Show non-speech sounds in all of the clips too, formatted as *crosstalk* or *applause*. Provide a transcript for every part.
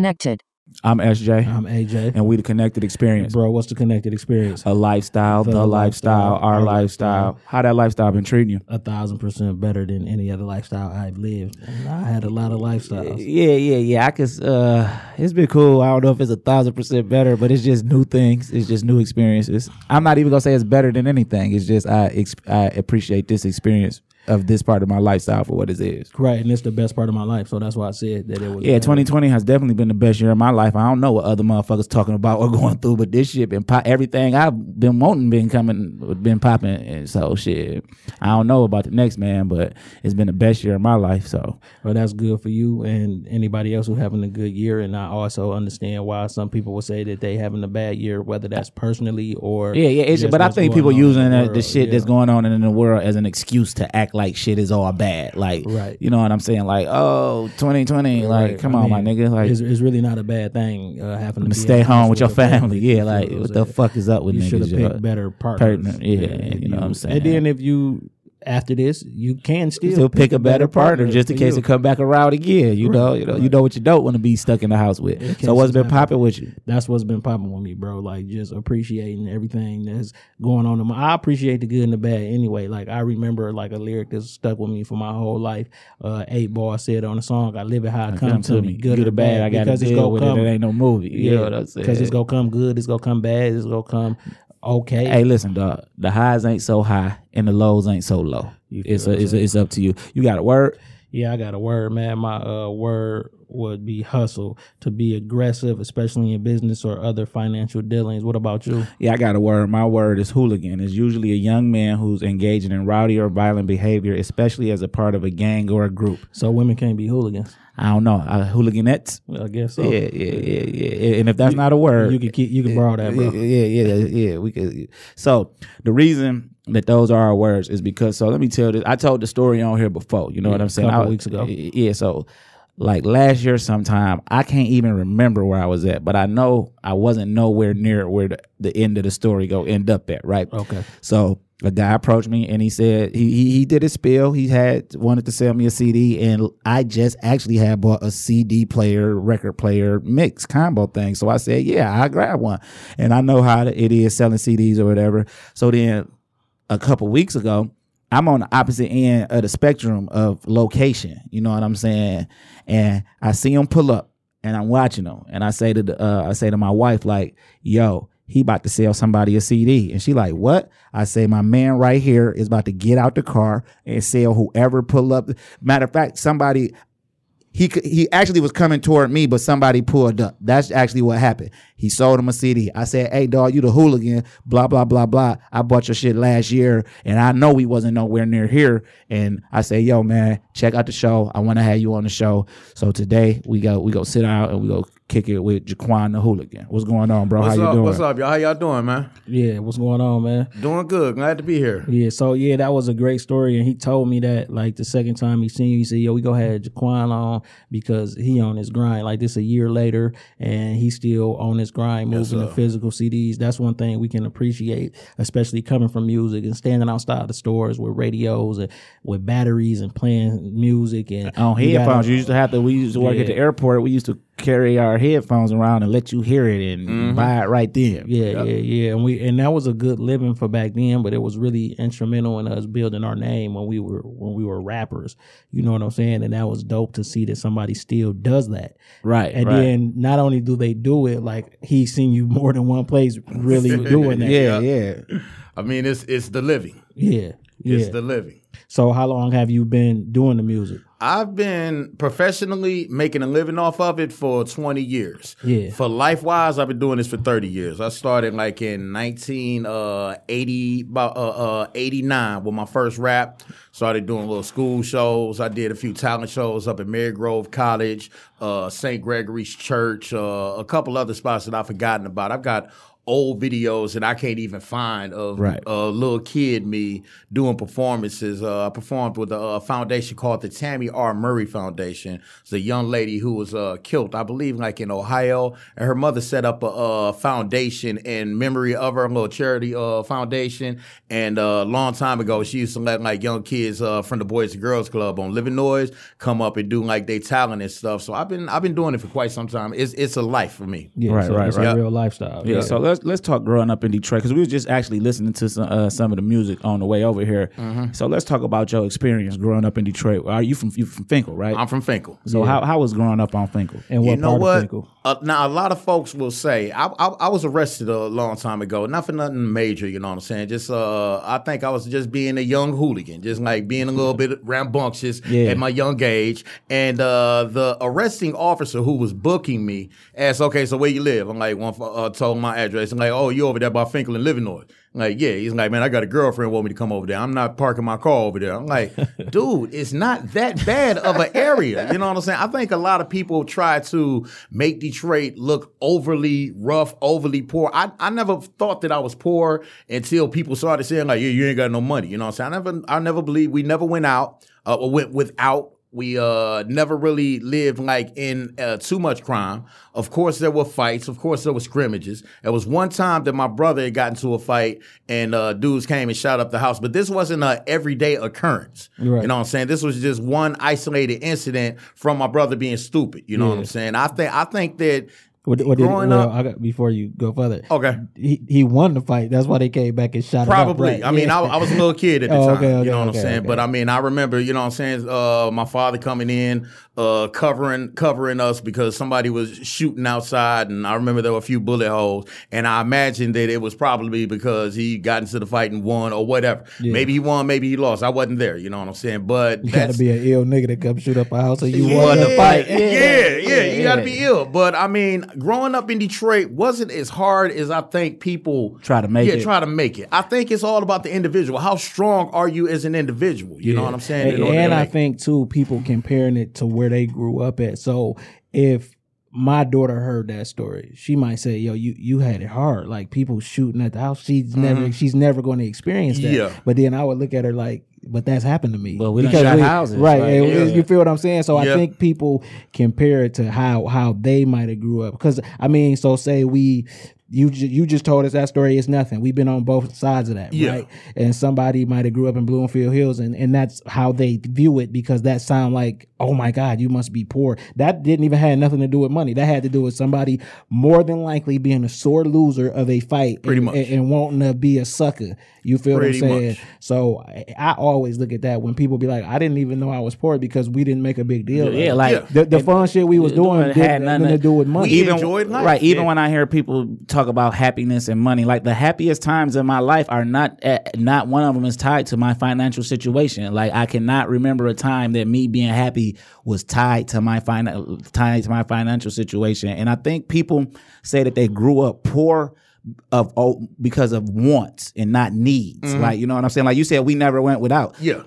Connected. I'm SJ, I'm AJ. and we the Connected Experience. Bro, what's the connected experience? A lifestyle, the, The lifestyle, lifestyle, our our lifestyle. lifestyle. How that lifestyle been treating you? A thousand percent better than any other lifestyle I've lived. And I had a lot of lifestyles. Yeah, yeah, yeah. I could. Uh, it's been cool. I don't know if it's a thousand percent better, but it's just new things. It's just new experiences. I'm not even gonna say it's better than anything. It's just I ex- I appreciate this experience of this part of my lifestyle for what it is. Right, and it's the best part of my life. So that's why I said that it was. Yeah, 2020 has definitely been the best year of my life. I don't know what other motherfuckers talking about or *laughs* going through, but this shit been pop- everything I've been wanting been coming, been popping. And so shit, I don't know about the next man, but it's been the best year of my life. So Well, that's good for you and anybody else who having a good year. And I also understand why some people will say that they having a bad year, whether that's personally or yeah, yeah. It's but I think people using the the, shit that's going on in the world as an excuse to act like shit is all bad. Like, Right. you know what I'm saying? Like, oh, 2020, like, Right. come I on, my nigga, like. it's, it's really not a bad thing uh, having to stay home with your a family, yeah. Like, what the fuck is up with you niggas? should have picked better partners. Partner, yeah, you know what I'm saying. And then if you after this, you can still, still pick a better partner just in case you. it come back around again. You know, you know, you know what you don't want to be stuck in the house with. So what's been popping with you? That's what's been popping with me, bro. Like just appreciating everything that's going on. In my, I appreciate the good and the bad anyway. Like I remember like a lyric that's stuck with me for my whole life. Uh, Eight Ball said on the song, "I live it how it come, to me, good, or bad. I got to deal with come. it. It ain't no movie. You know what I'm because it's gonna come good. It's gonna come bad. It's gonna come okay. Hey, listen, dog. The highs ain't so high and the lows ain't so low. You It's a, it's a, it's up to you. You got to word? Yeah, I got a word, man. My uh, word would be hustle to be aggressive, especially in business or other financial dealings. What about you? Yeah, I got a word. My word is hooligan. It's usually a young man who's engaging in rowdy or violent behavior, especially as a part of a gang or a group. So women can't be hooligans. I don't know. Uh, hooliganettes? Well, I guess so. Yeah, yeah, yeah, yeah. And if that's not a word, You can keep, you can borrow that, bro. Yeah, yeah, yeah, yeah. We could. So the reason that those are our words is because. So let me tell this. I told the story on here before. You know what I'm saying? A couple I- weeks ago. Yeah. So like last year, sometime I can't even remember where I was at, but I know I wasn't nowhere near where the, the end of the story go end up at. Right. Okay. So a guy approached me and he said he, he he did his spiel. He had wanted to sell me a CD, and I just actually had bought a CD player, record player mix combo thing. So I said, yeah, I grab one, and I know how it is selling CDs or whatever. So then a couple weeks ago. I'm on the opposite end of the spectrum of location. You know what I'm saying? And I see him pull up, and I'm watching him, and I say to the, uh, I say to my wife like, "Yo, he about to sell somebody a CD," and she like, "What?" I say, "My man right here is about to get out the car and sell whoever pull up." Matter of fact, somebody he he actually was coming toward me, but somebody pulled up. That's actually what happened. He sold him a CD. I said, "Hey, dog, you the hooligan." Blah blah blah blah. I bought your shit last year, and I know we wasn't nowhere near here. And I say, "Yo, man, check out the show. I want to have you on the show." So today we go we go sit out and we go kick it with Joquan the hooligan. What's going on, bro? What's How you doing? What's up, y'all? How y'all doing, man? Yeah, what's going on, man? Doing good. Glad to be here. Yeah, so yeah, that was a great story, and he told me that like the second time he seen you, he said, "Yo, we go have Joquan on because he on his grind." Like this a year later, and he still on his grind, moving the physical CDs. That's one thing we can appreciate, especially coming from music and standing outside the stores with radios and with batteries and playing music and on you headphones. gotta- you used to have to. We used to work at the airport. We used to carry our headphones around and let you hear it and mm-hmm. buy it right then. Yeah, yeah, yeah, and we and that was a good living for back then, but it was really instrumental in us building our name when we were when we were rappers. You know what I'm saying? And that was dope to see that somebody still does that. Right, And right. then not only do they do it, like he's seen you more than one place really *laughs* doing that. Yeah, yeah. I mean, it's it's the living. yeah, yeah. It's the living. So how long have you been doing the music? I've been professionally making a living off of it for 20 years. Yeah. For life wise, I've been doing this for 30 years. I started like in 1980, about uh, uh, 89 with my first rap. Started doing little school shows. I did a few talent shows up at Marygrove College, uh, St. Gregory's Church, uh, a couple other spots that I've forgotten about. I've got old videos that I can't even find of Right. a little kid me doing performances. Uh, I performed with a, uh foundation called the Tammy R. Murray Foundation. It's a young lady who was uh, killed, I believe, like in Ohio, and her mother set up a, uh foundation in memory of her, a little charity uh, foundation. And uh, a long time ago, she used to let like young kids uh, from the Boys and Girls Club on Livernois come up and do like they talent and stuff. So I've been I've been doing it for quite some time. It's it's a life for me. Yeah, Right, so right, it's right. a real lifestyle. Yeah, so let's let's talk growing up in Detroit because we were just actually listening to some uh, some of the music on the way over here. Mm-hmm. So let's talk about your experience growing up in Detroit. Are you from you from Fenkell, right? I'm from Fenkell. so how how was growing up on Fenkell? and what you know part what? of Fenkell? Uh, now a lot of folks will say I, I I was arrested a long time ago. Not for nothing major, you know what I'm saying. Just uh, I think I was just being a young hooligan, just like being a little *laughs* bit rambunctious Yeah. at my young age. And uh, the arresting officer who was booking me asked, "Okay, so where you live?" I'm like, "One uh, told my address." I'm like, "Oh, you over there by Fenkell and Livernois?" I'm like, yeah. He's like, man, I got a girlfriend want me to come over there. I'm not parking my car over there. I'm like, *laughs* dude, it's not that bad of an area. You know what I'm saying? I think a lot of people try to make Detroit look overly rough, overly poor. I, I never thought that I was poor until people started saying like, yeah, you ain't got no money. You know what I'm saying? I never, I never believed we never went out, uh, or went without. We uh, never really lived like in uh, too much crime. Of course, there were fights. Of course, there were scrimmages. There was one time that my brother had gotten into a fight and uh, dudes came and shot up the house. But this wasn't an everyday occurrence. Right. You know what I'm saying? This was just one isolated incident from my brother being stupid. You know what I'm saying? I think I think that What, what did, growing well, up- I got, before you go further, okay. he, he won the fight. That's why they came back and shot Probably. right? I mean, Yeah. I, I was a little kid at the *laughs* Oh, time. okay, okay, you know what okay, I'm saying? But I mean, I remember, you know what I'm saying, uh, my father coming in, uh, covering covering us because somebody was shooting outside, and I remember there were a few bullet holes, and I imagined that it was probably because he got into the fight and won or whatever. Yeah. Maybe he won, maybe he lost. I wasn't there. You know what I'm saying? But You gotta be an ill nigga to come shoot up a house and you yeah, won the fight. Yeah, yeah, you got to be ill. But I mean, growing up in Detroit wasn't as hard as I think people Try to make yeah, it. try to make it. I think it's all about the individual. How strong are you as an individual? You know what I'm saying? And, and I think too, people comparing it to where they grew up at. So if my daughter heard that story, she might say, "Yo, you you had it hard. Like people shooting at the house. She's never she's never going to experience that." Mm-hmm. Yeah. But then I would look at her like, "But that's happened to me." Well, we done shot houses, right? right? and Yeah. You feel what I'm saying? So Yeah. I think people compare it to how how they might have grew up. Because I mean, so say we. You ju- you just told us that story is nothing. We've been on both sides of that, Yeah. right? and somebody might have grew up in Bloomfield Hills and, and that's how they view it because that sound like, oh my God, you must be poor. That didn't even have nothing to do with money. That had to do with somebody more than likely being a sore loser of a fight Pretty and, much. and, and wanting to be a sucker. You feel Pretty what I'm saying? much. So I, I always look at that when people be like, I didn't even know I was poor because we didn't make a big deal. Yeah, of it. like Yeah. the, the fun shit we was doing Doing had nothing nothing to do with money. We enjoyed life. Right. Even Yeah. when I hear people talk about happiness and money, like the happiest times in my life are not uh, not one of them is tied to my financial situation. Like I cannot remember a time that me being happy was tied to my fin- tied to my financial situation. And I think people say that they grew up poor of oh, because of wants and not needs. Like you know what I'm saying? Like you said, we never went without yeah.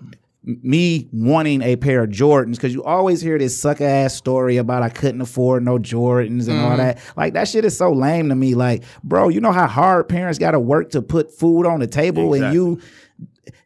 Me wanting a pair of Jordans because you always hear this sucker ass story about I couldn't afford no Jordans and all mm-hmm. that. Like that shit is so lame to me. Like, bro, you know how hard parents got to work to put food on the table, and you.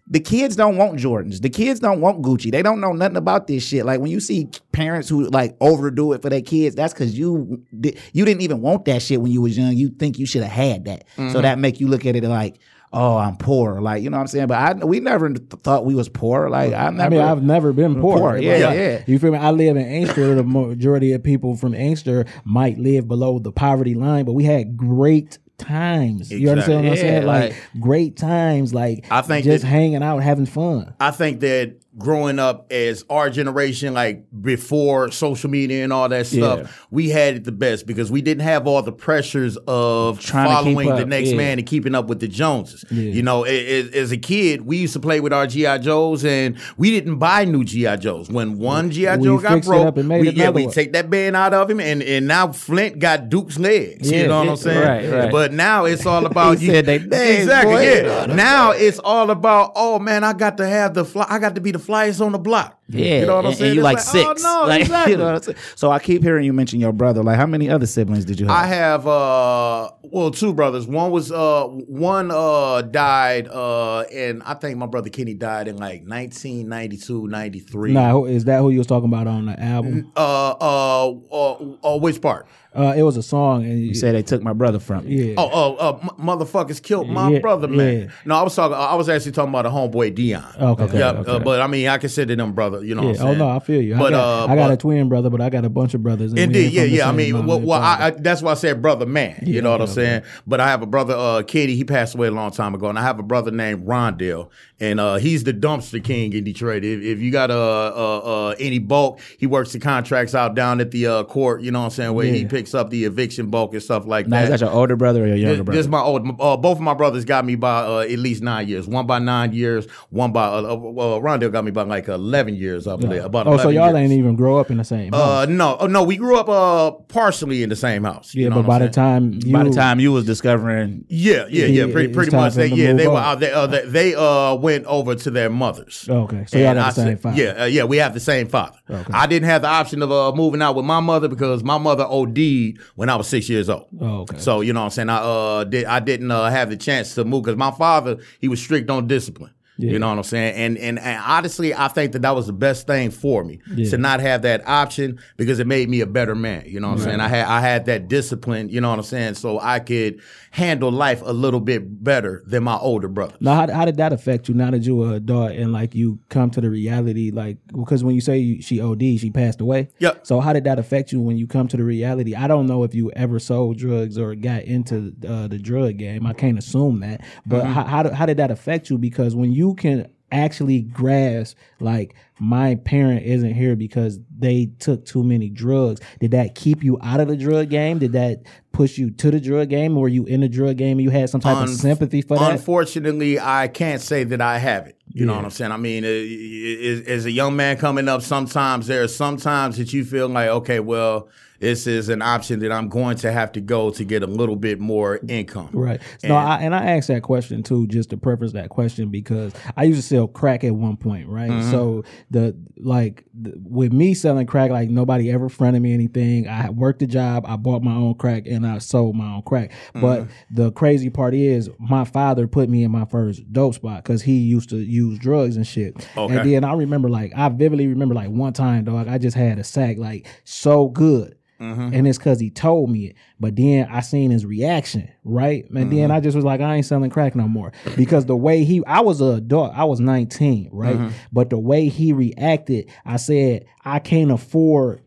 The kids don't want Jordans. The kids don't want Gucci. They don't know nothing about this shit. Like when you see parents who like overdo it for their kids, that's because you you didn't even want that shit when you was young. You think you should have had that. So mm-hmm. that make you look at it like, oh, I'm poor. Like you know what I'm saying. But I we never th- thought we was poor. Like I never. I mean, I've never been poor. poor, yeah, Like, yeah. You feel me? I live in Inkster. The majority of people from Inkster might live below the poverty line, but we had great times. You understand what I'm saying? Like, like- great times. Like I think just that- hanging out, having fun. I think that growing up as our generation, like before social media and all that stuff, Yeah. we had it the best because we didn't have all the pressures of Trying following the next yeah. man and keeping up with the Joneses. You know, a- a- as a kid, we used to play with our GI Joes, and we didn't buy new GI Joes. When one GI Joe got broke, up and made we, yeah, we take that band out of him, and and now Flint got Duke's legs. Yeah, you know what I'm saying? right, right. But now it's all *laughs* about He said they exactly. boy. Yeah. Now it's all about oh man, I got to have the fly. I got to be the flyest on the block. Yeah, you know what I'm and, saying? and you It's like, oh, six. no, Like, exactly. *laughs* you know what I'm? So I keep hearing you mention your brother. Like, how many other siblings did you have? I have uh well two brothers. One was uh one uh died uh and I think my brother Kenny died in like 1992, 93. Nah, who- is that who you was talking about on the album? Uh uh uh, uh which part? Uh, it was a song, and you said they took my brother from me. yeah. Oh, oh, uh, m- motherfuckers killed my Yeah, brother, man. yeah. No, I was talking. I was actually talking about a homeboy Dion. Okay, okay, yeah, okay. Uh, but I mean, I consider them brother. You know. yeah. What I'm Oh no, I feel you. I But got, uh, I got but- a twin brother, but I got a bunch of brothers. and Indeed, yeah, yeah. I mean, well, well I. I, that's why I said brother man. You know what I'm saying? But I have a brother, uh, Katie. He passed away a long time ago, and I have a brother named Rondell, and uh, he's the dumpster king in Detroit. If, if you got uh, uh, uh, any bulk, he works the contracts out down at the uh, court. You know what I'm saying? Where he picks up the eviction bulk and stuff like Now, that. is that your older brother or your younger This, brother? this is my old. Uh, both of my brothers got me by uh, at least nine years. One by nine years. One by Rondell got me by like eleven years. I believe. About oh, so y'all years. ain't even grow up in the same. Uh, no, oh, no, we grew up uh partially in the same house. yeah, you know but by the time you, By the time you was discovering, Yeah, yeah, yeah. Pretty, pretty much. They, yeah, move they were out. They, uh, they, they uh went over to their mothers. Okay, so y'all And got I the same said- father. Yeah, uh, yeah, we have the same father. I didn't have the option of uh, moving out with my mother because my mother OD'd when I was six years old. Oh, okay. So you know what I'm saying. I uh did I didn't uh, have the chance to move because my father he was strict on discipline. You know what I'm saying? And, and and honestly, I think that that was the best thing for me Yeah. to not have that option because it made me a better man. You know what I'm saying? I had I had that discipline. You know what I'm saying? So I could handle life a little bit better than my older brother. Now, how, how did that affect you now that you were an adult and like you come to the reality? Like, because when you say you, she OD, she passed away. Yep. So how did that affect you when you come to the reality? I don't know if you ever sold drugs or got into uh, the drug game. I can't assume that. But how, how, how did that affect you? Because when you can actually grasp like my parent isn't here because they took too many drugs. Did that keep you out of the drug game? Did that push you to the drug game? Or were you in the drug game and you had some type of Unf- sympathy for that? Unfortunately, I can't say that I have it. You know what I'm saying? I mean, as, as a young man coming up, sometimes there are sometimes that you feel like, okay, well, this is an option that I'm going to have to go to get a little bit more income. Right. no, I, and I asked that question too, just to preface that question because I used to sell crack at one point, right? Mm-hmm. So the like the, with me selling crack, like nobody ever fronted me anything. I worked a job, I bought my own crack, and I sold my own crack. But Mm-hmm. the crazy part is, my father put me in my first dope spot because he used to use drugs and shit. Okay. And then I remember, like, I vividly remember, like, one time, dog, I just had a sack, like, so good. Mm-hmm. And it's cause he told me it. But then I seen his reaction, right? And then mm-hmm. I just was like, I ain't selling crack no more. Because the way he I was a adult, I was 19, right? Mm-hmm. But the way he reacted, I said, I can't afford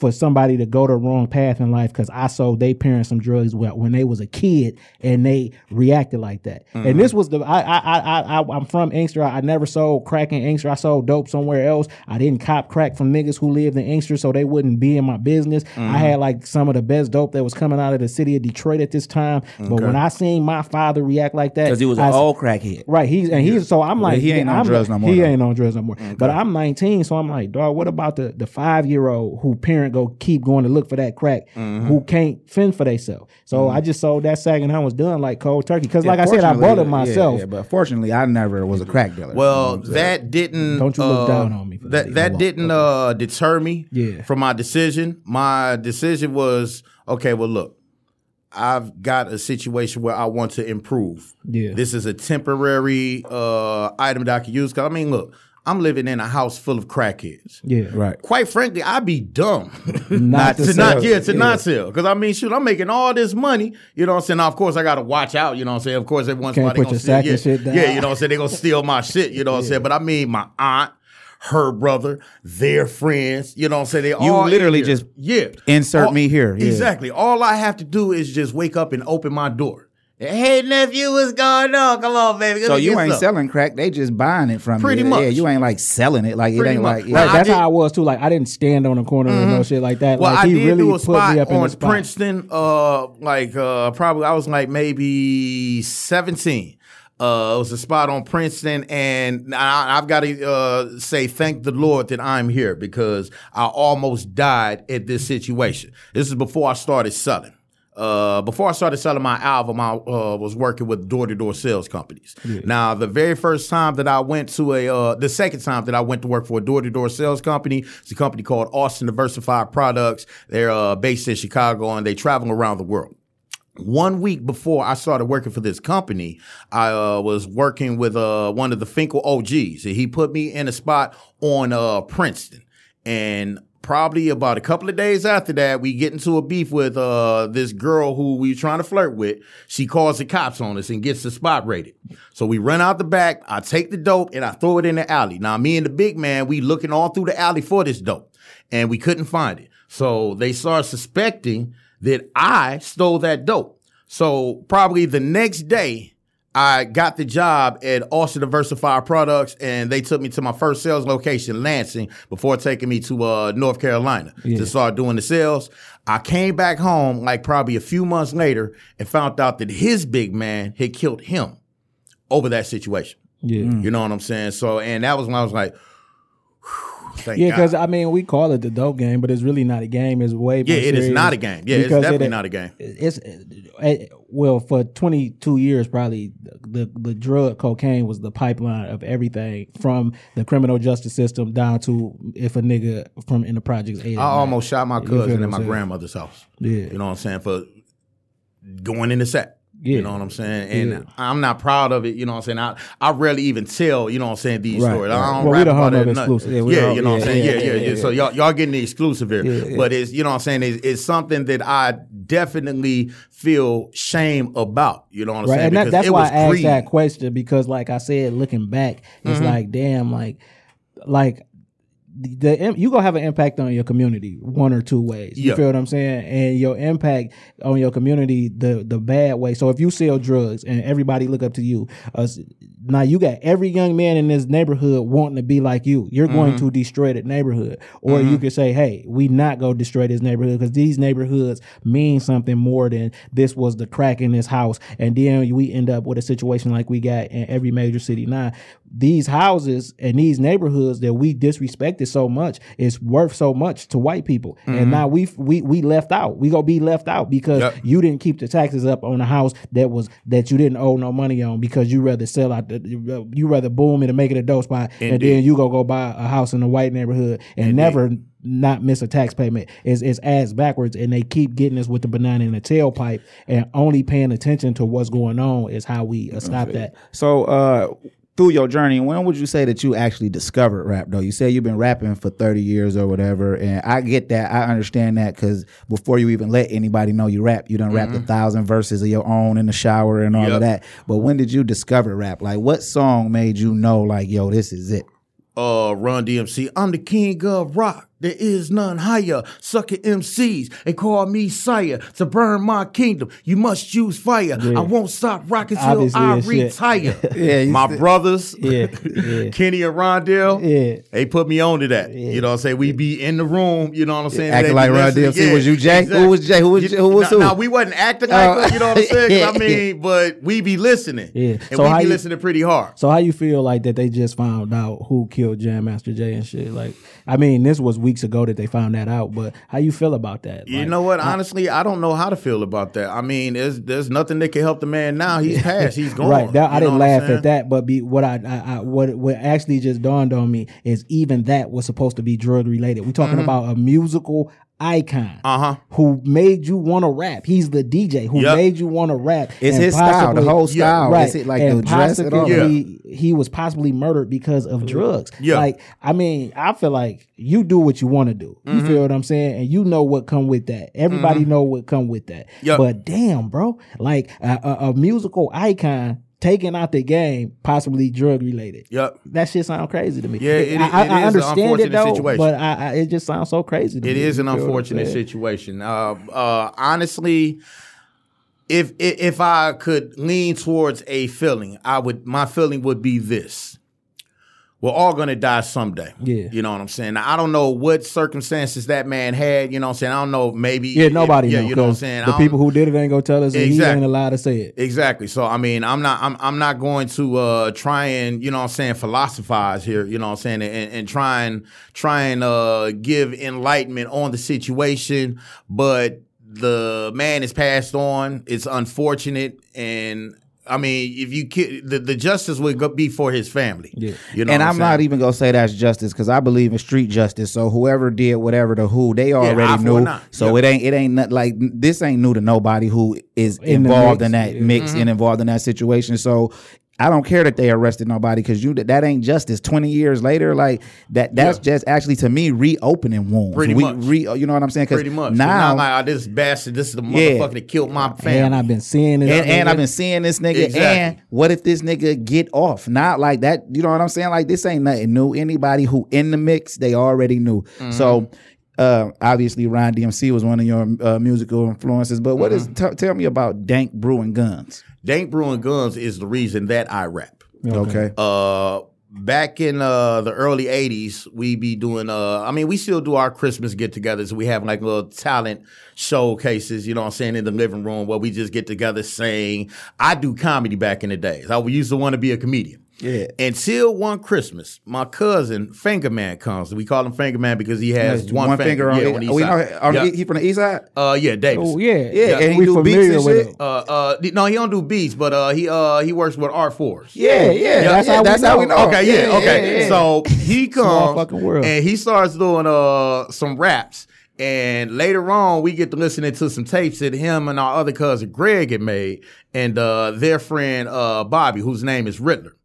for somebody to go the wrong path in life because I sold their parents some drugs when, when they was a kid and they reacted like that. And this mm-hmm. was the I I I I I'm from Inkster. I never sold crack in Inkster. I sold dope somewhere else. I didn't cop crack from niggas who lived in Inkster, so they wouldn't be in my business. I mm-hmm. had like some of the best dope that was coming out of the city of Detroit at this time. But when I seen my father react like that, because he was I an old crackhead. Right, he's and he's so I'm like he ain't on I'm- drugs no more, He though. ain't on drugs no more. But I'm 19, so I'm like, dog. What about the the five year old who parent go keep going to look for that crack, Mm-hmm. who can't fend for themselves? So I just sold that sack and I was done like cold turkey. Because like I said, I bought it myself. yeah, but fortunately, I never was a crack dealer. Well, that didn't. Don't you look uh, down on me for that. that. That won't. didn't uh, deter me Yeah. from my decision. My decision was okay. Well, look, I've got a situation where I want to improve. Yeah. This is a temporary uh, item that I can use. Cause I mean, look, I'm living in a house full of crackheads. yeah, right. Quite frankly, I'd be dumb *laughs* Not to to not sell. yeah to not sell. Because I mean, shoot, I'm making all this money. You know what I'm saying? Now, of course, I got to watch out. You know what I'm saying? Of course, every once in a Can't while they put gonna your steal. sack Yeah, and shit down. yeah, you know what I'm saying? They gonna steal my shit. You know what I'm saying? But I mean, my aunt. Her brother, their friends, you know what I'm saying? They You all in literally just yeah insert All- me here, yeah. Exactly. All I have to do is just wake up and open my door. Hey nephew, what's going on? Come on, baby. So Let me you ain't some." selling crack; they just buying it from you. Pretty you. much. Yeah, you ain't like selling it. Like it ain't much. like yeah. Right, that's did- how I was too. Like I didn't stand on the corner or no shit like that. Well, like I he did really do a put spot me up in on the spot. Princeton. Uh, like uh, probably I was like maybe seventeen. Uh, it was a spot on Princeton, and I, I've got to uh, say thank the Lord that I'm here because I almost died at this situation. This is before I started selling. Uh, before I started selling my album, I uh, was working with door-to-door sales companies. Now, the very first time that I went to a, uh, the second time that I went to work for a door-to-door sales company, it's a company called Austin Diversified Products. They're uh, based in Chicago and they travel around the world one week before I started working for this company, I uh, was working with uh, one of the Fenkell OGs. And he put me in a spot on uh, Princeton. And probably about a couple of days after that, we get into a beef with uh, this girl who we were trying to flirt with. She calls the cops on us and gets the spot rated. So we run out the back. I take the dope and I throw it in the alley. Now, me and the big man, we looking all through the alley for this dope. And we couldn't find it. So they start suspecting that I stole that dope. So probably the next day, I got the job at Austin Diversified Products, and they took me to my first sales location, Lansing, before taking me to uh, North Carolina to start doing the sales. I came back home like probably a few months later and found out that his big man had killed him over that situation. Yeah. You know what I'm saying? So, and that was when I was like, thank Yeah, because I mean, we call it the dope game, but it's really not a game. It's way yeah, it is not a game. Yeah, it's because definitely it- not a game. It's eh, well for 22 years, probably the the drug cocaine was the pipeline of everything from the criminal justice system down to if a nigga from in the projects. I almost shot my You feel what cousin at my grandmother's house. Yeah. You know what I'm saying? For going in the set. Yeah. You know what I'm saying? And Yeah. I'm not proud of it, you know what I'm saying? I, I rarely even tell, you know what I'm saying, these Right, stories. right. I don't Well, we rap about it exclusive. Yeah, Yeah, all- you know what I'm saying? yeah, Yeah, yeah. So y'all, y'all getting the exclusive here. But it's, you know what I'm saying, it's, it's something that I definitely feel shame about, you know what I'm right, saying? and that, that's it why was I asked greed. that question because, like I said, looking back, it's Mm-hmm. like, damn, like, like the, you gonna have an impact on your community one or two ways. You Yeah. feel what I'm saying? And your impact on your community, the the bad way. So if you sell drugs and everybody look up to you, uh, now you got every young man in this neighborhood wanting to be like you. You're going Mm-hmm. to destroy that neighborhood, or you could say, hey, we not go destroy this neighborhood because these neighborhoods mean something more than this was the crack in this house, and then we end up with a situation like we got in every major city now. These houses and these neighborhoods that we disrespected so much is worth so much to white people, and now we we we left out. We gonna be left out because Yep. you didn't keep the taxes up on a house that was that you didn't owe no money on because you rather sell out you rather boom it and make it a dope spot and Indeed. then you go go buy a house in a white neighborhood and never not miss a tax payment is is ass backwards and they keep getting us with the banana in the tailpipe and only paying attention to what's going on is how we uh, stop that. So, uh, through your journey, when would you say that you actually discovered rap? Though you say you've been rapping for thirty years or whatever, and I get that, I understand that because before you even let anybody know you rap, you done rapped a thousand verses of your own in the shower and all Yep. of that. But when did you discover rap? Like, what song made you know, like, yo, this is it? uh Run DMC. I'm the king of rock. There is none higher. Sucker MCs and call me sire to burn my kingdom. You must use fire. I won't stop rocking till Obviously, I as shit. retire. *laughs* Yeah, my said- brothers, *laughs* Yeah, yeah. *laughs* Kenny and Rondell, Yeah. they put me on to that. You know what I'm saying? We be in the room, you know what I'm saying? Acting They like Run listening. DMC. Was you Jay? Who was Jay? Who was- who was Now- who? Now, we wasn't acting like uh, it, you know what I'm saying? 'Cause I mean, but we be listening. Yeah. And So we how be you- listening pretty hard. So how you feel like that they just found out who killed Jam Master Jay and shit? Like, I mean, this was weeks ago that they found that out, but how you feel about that? You Like, know what? Honestly, I don't know how to feel about that. I mean, there's there's nothing that can help the man now. He's *laughs* passed. He's gone. Right. That, I didn't laugh at that, but be what I, I, I what what actually just dawned on me is even that was supposed to be drug related. We're talking mm-hmm. about a musical icon Mm-hmm. Uh-huh. who made you want to rap. He's the DJ who Yep. made you want to rap. It's and his style, the whole style. Right. Is it like and the dress and all possibly that? he was possibly murdered because of drugs. Yeah. Like, I mean, I feel like you do what you want to do. You Mm-hmm. feel what I'm saying? And you know what come with that. Everybody know what come with that. Yep. But damn, bro, like a, a, a musical icon taken out the game, possibly drug related. Yep. That shit sound crazy to me. Yeah, it- I, I, it I is an understand it unfortunate though, situation. but I, I, it just sounds so crazy. To It me. is an You feel what I'm unfortunate situation. Uh, uh, honestly, if if if I could lean towards a feeling, I would my feeling would be this. We're all gonna die someday. Yeah. You know what I'm saying? Now, I don't know what circumstances that man had, you know what I'm saying? I don't know, maybe Yeah, nobody yeah, know. you know what I'm saying? The people who did it ain't gonna tell us, and he Exactly. ain't allowed to say it. Exactly. So I mean, I'm not I'm I'm not going to uh try and, you know what I'm saying, philosophize here, you know what I'm saying, and, and try and try and uh give enlightenment on the situation, but the man is passed on. It's unfortunate and I mean, if you ki- the, the justice would go- be for his family. Yeah. You know and what I'm not even gonna say that's justice because I believe in street justice. So whoever did whatever to who, they already for knew. So Yep. it ain't it ain't not, like this ain't new to nobody who is In involved mix, in that yeah. mix Mm-hmm. and involved in that situation. So. I don't care that they arrested nobody because you that ain't justice. Twenty years later, like that, that's Yeah. just actually to me reopening wounds. Pretty we, much. Re, you know what I'm saying? 'Cause pretty much. now, Now, like, oh, this bastard, this is the Yeah. motherfucker that killed my family. And I've been seeing it. and, and I've been seeing this nigga. Exactly. And what if this nigga get off? Not like that. You know what I'm saying? Like this ain't nothing new. Anybody who in the mix, they already knew. Mm-hmm. So. Uh, obviously, Run DMC was one of your uh, musical influences, but what is Mm-hmm. t- tell me about Dank Brewing Guns? Dank Brewing Guns is the reason that I rap. Okay, Uh, back in uh the early '80s, we be doing. Uh, I mean, we still do our Christmas get-togethers. We have like little talent showcases. You know what I'm saying in the living room where we just get together, sing. I do comedy back in the days. I used to want to be a comedian. Yeah. Until one Christmas, my cousin Fingerman comes. We call him Fingerman because he has one, finger on. yeah, it. on each we know side. on Yeah. the, he from the east side. Uh, yeah, Davis. Oh yeah, Yeah, and he we do beats familiar and with shit? him. Uh, uh, no, he don't do beats, but uh, he uh, he works with Art Force. Yeah, yeah, that's yeah, how we that's how we know. know. Okay, yeah, okay. yeah. So he comes fucking world. and he starts doing uh some raps. And later on, we get to listening to some tapes that him and our other cousin Greg had made, and uh, their friend uh, Bobby, whose name is Riddler.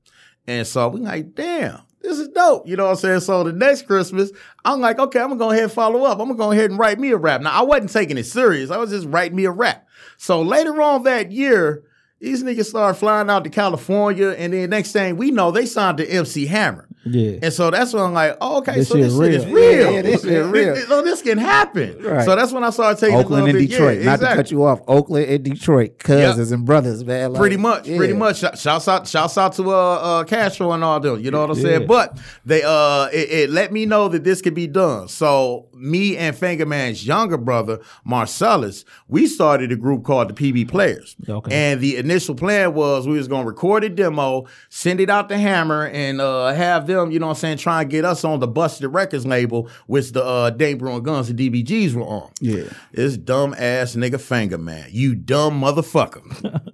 And so we like, damn, this is dope. You know what I'm saying? So the next Christmas, I'm like, okay, I'm gonna go ahead and follow up. I'm gonna go ahead and write me a rap. Now I wasn't taking it serious. I was just writing me a rap. So later on that year, these niggas started flying out to California, and then next thing we know, they signed to MC Hammer. Yeah. And so that's when I'm like, oh, okay, This so this shit is real. real. Yeah, this shit real. so this can happen. Right. So that's when I started taking Oakland a and bit, Detroit. Yeah, Not exactly. to cut you off. Oakland and Detroit, cousins and brothers, man. Like, Pretty much, yeah. pretty much. Sh- Shouts out, shouts out to uh, uh Castro and all them. You know what I'm saying? Yeah. But they uh, it, it let me know that this could be done. So me and Fingerman's younger brother Marcellus, we started a group called the PB Players. Okay. And the initial plan was we was gonna record a demo, send it out to Hammer, and uh have them, you know what I'm saying, trying to get us on the Bust It Records label, which the uh Dave Brew and Guns and DBGs were on. Yeah. This dumb ass nigga finger man. You dumb motherfucker.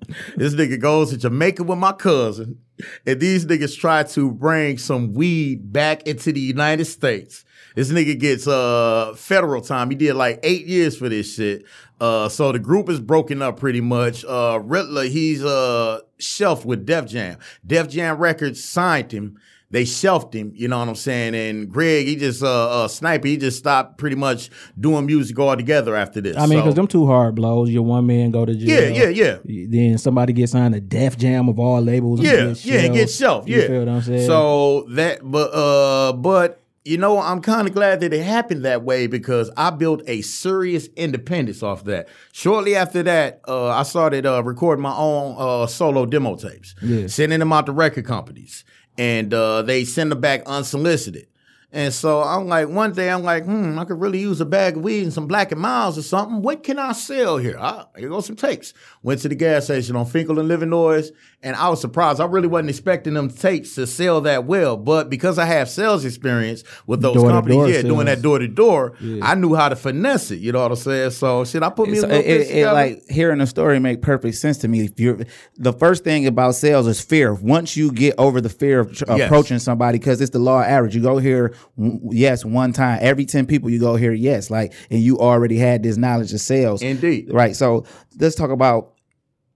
*laughs* this nigga goes to Jamaica with my cousin, and these niggas try to bring some weed back into the United States. This nigga gets uh federal time. He did like eight years for this shit. Uh, so the group is broken up pretty much. Uh, Riddler, he's uh shelf with Def Jam. Def Jam Records signed him. They shelved him, you know what I'm saying? And Greg, he just uh, uh sniper, he just stopped pretty much doing music altogether after this. I mean, So- because them two hard blows. Your one man go to jail. Yeah, yeah, yeah. Then somebody gets signed to Def Jam of all labels. and Yeah, yeah, shelved. gets shelved. You Yeah. feel what I'm saying? So that, but uh, but you know, I'm kind of glad that it happened that way because I built a serious independence off that. Shortly after that, uh, I started uh, recording my own uh, solo demo tapes, Yeah. sending them out to record companies, and uh, they send them back unsolicited. And so I'm like, one day I'm like, hmm, I could really use a bag of weed and some Black and Milds or something. What can I sell here? I, here go some tapes. Went to the gas station on Fenkell and Illinois, and I was surprised. I really wasn't expecting them tapes to sell that well, but because I have sales experience with those Door-to-door companies, yeah, doing that door to door, I knew how to finesse it. You know what I'm saying? So shit, I put me a So little it, it, it, like hearing the story make perfect sense to me. If you're the first thing about sales is fear. Once you get over the fear of tr- Yes. approaching somebody, because it's the law of average. You go here, yes, one time. Every ten people you go here, yes, like, and you already had this knowledge of sales. Indeed. Right. So let's talk about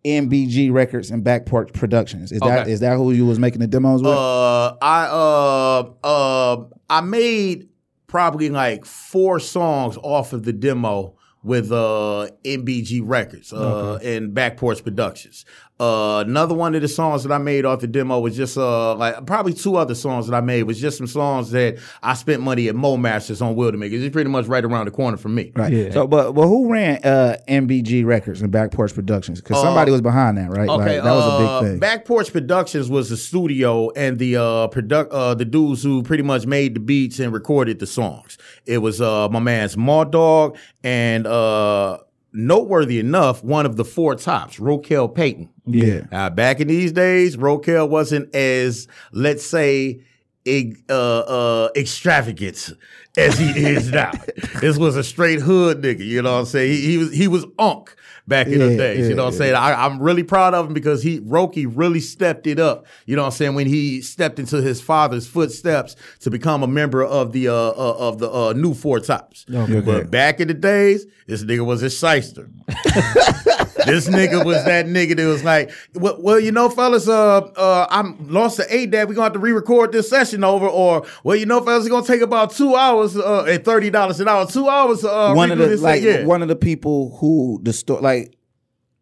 MBG Records and Back Porch Productions. Is that Okay. is that who you was making the demos with? Uh, I uh uh I made probably like four songs off of the demo with uh, MBG Records uh, and Back Porch Productions. Uh, another one of the songs that I made off the demo was just uh, like probably two other songs that I made was just some songs that I spent money at Mo Masters on Wildermakers. It's pretty much right around the corner from me. Right. Yeah. So, but but who ran uh, MBG Records and Back Porch Productions? Because somebody was behind that, right? Okay, like, that was a uh, big thing. Back Porch Productions was the studio and the uh, product uh, the dudes who pretty much made the beats and recorded the songs. It was uh, my man's Maw Dog and uh, noteworthy enough, one of the four tops, Roquel Payton. yeah. Uh, back in these days, Rokel wasn't as let's say eg- uh, uh, extravagant as he is now. *laughs* this was a straight hood nigga. You know what I'm saying? He, he was he was unk back in the Yeah, days. you know what I'm saying? I, I'm really proud of him because he Roki really stepped it up. You know what I'm saying? When he stepped into his father's footsteps to become a member of the uh, uh of the uh, new Four Tops. But back in the days, this nigga was a shyster. *laughs* this nigga was that nigga that was like, well, well you know, fellas, uh, uh, I'm lost to eight dad. We're gonna have to re-record this session over, or well, you know, fellas, it's gonna take about two hours uh, at thirty dollars an hour. Two hours. Uh, one of the like yeah. one of the people who the sto- like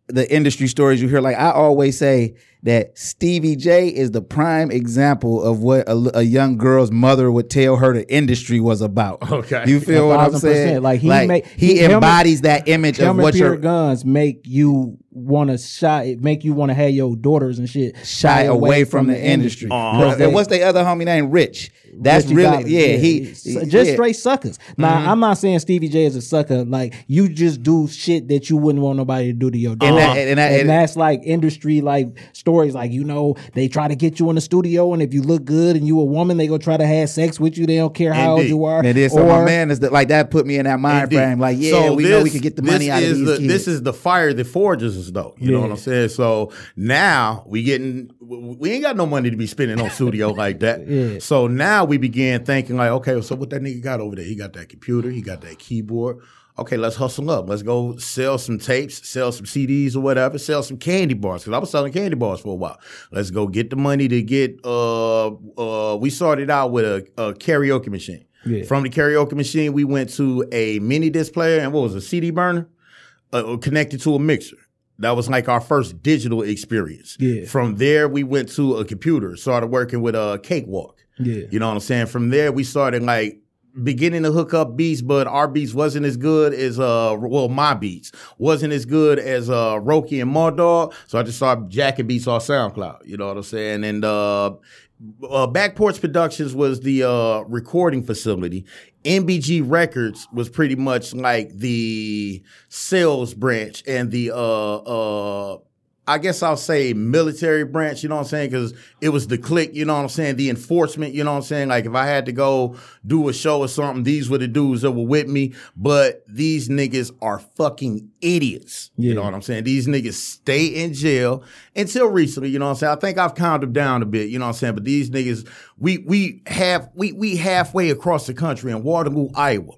the industry stories you hear. Like I always say that Stevie J is the prime example of what a, a young girl's mother would tell her the industry was about. Okay. you feel A what I'm saying? percent. Like, he make- he, he- him and- embodies that image of what your guns make you want to shy, make you want to have your daughters and shit shy away from the industry. Uh-huh. And what's the other homie named Rich? That's Richie really Dollars, yeah. He he- just yeah. straight suckers. Now I'm not saying Stevie J is a sucker. Like you just do shit that you wouldn't want nobody to do to your daughter. that- and that- and- that's like industry like stories. Like you know they try to get you in the studio, and if you look good and you a woman, they go try to have sex with you. They don't care how old you are. It is. So my Or- man is that like that put me in that mind Indeed. frame. Like, yeah, So we know we this- could get the money out of is these the, kids. This is the fire that forges us, though. You know what I'm saying? So now we getting we ain't got no money to be spending on studio *laughs* like that. Yeah. So now we began thinking like, okay, so what that nigga got over there? He got that computer. He got that keyboard. Okay, let's hustle up. Let's go sell some tapes, sell some CDs or whatever, sell some candy bars because I was selling candy bars for a while. Let's go get the money to get. Uh, uh, we started out with a, a karaoke machine. Yeah. From the karaoke machine, we went to a mini disc player and what was it, a CD burner uh, connected to a mixer. That was like our first digital experience. Yeah. From there, we went to a computer, started working with a cakewalk. Yeah. You know what I'm saying? From there, we started like beginning to hook up beats, but our beats wasn't as good as uh well my beats wasn't as good as uh Roki and Mardog. So I just started jacking beats off SoundCloud. You know what I'm saying? And uh uh, Back Porch Productions was the uh, recording facility. MBG Records was pretty much like the sales branch and the uh uh I guess I'll say military branch, you know what I'm saying? Because it was the click, you know what I'm saying? The enforcement, you know what I'm saying? Like if I had to go do a show or something, these were the dudes that were with me. But these niggas are fucking idiots. You know what I'm saying? These niggas stay in jail until recently, you know what I'm saying? I think I've calmed them down a bit, you know what I'm saying? But these niggas, we we have we we halfway across the country in Waterloo, Iowa.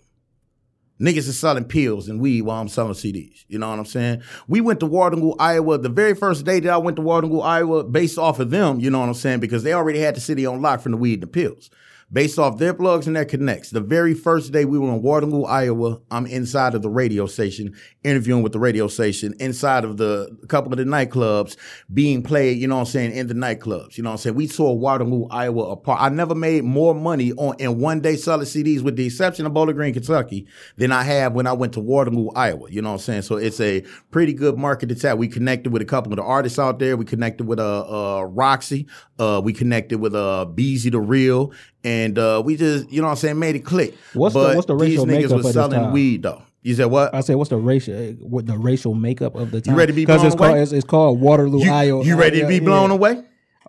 Niggas is selling pills and weed while I'm selling CDs. You know what I'm saying? We went to Waterloo, Iowa. The very first day that I went to Waterloo, Iowa, based off of them, you know what I'm saying? Because they already had the city on lock from the weed and the pills. Based off their plugs and their connects. The very first day we were in Waterloo, Iowa, I'm inside of the radio station, interviewing with the radio station, inside of the couple of the nightclubs being played, you know what I'm saying, in the nightclubs. You know what I'm saying? We saw Waterloo, Iowa apart. I never made more money on in one day selling CDs, with the exception of Bowling Green, Kentucky, than I have when I went to Waterloo, Iowa. You know what I'm saying? So it's a pretty good market to tap. We connected with a couple of the artists out there. We connected with uh, uh Roxy. Uh, we connected with uh Beezy the Real. And uh, we just, you know what I'm saying, made it click. What's the- but what's the these racial niggas makeup was selling weed though. You said what? I said, what's the racial, what the racial makeup of the time? You ready to be blown it's called away? it's, it's called Waterloo, you, Iowa. you ready to be blown yeah. away?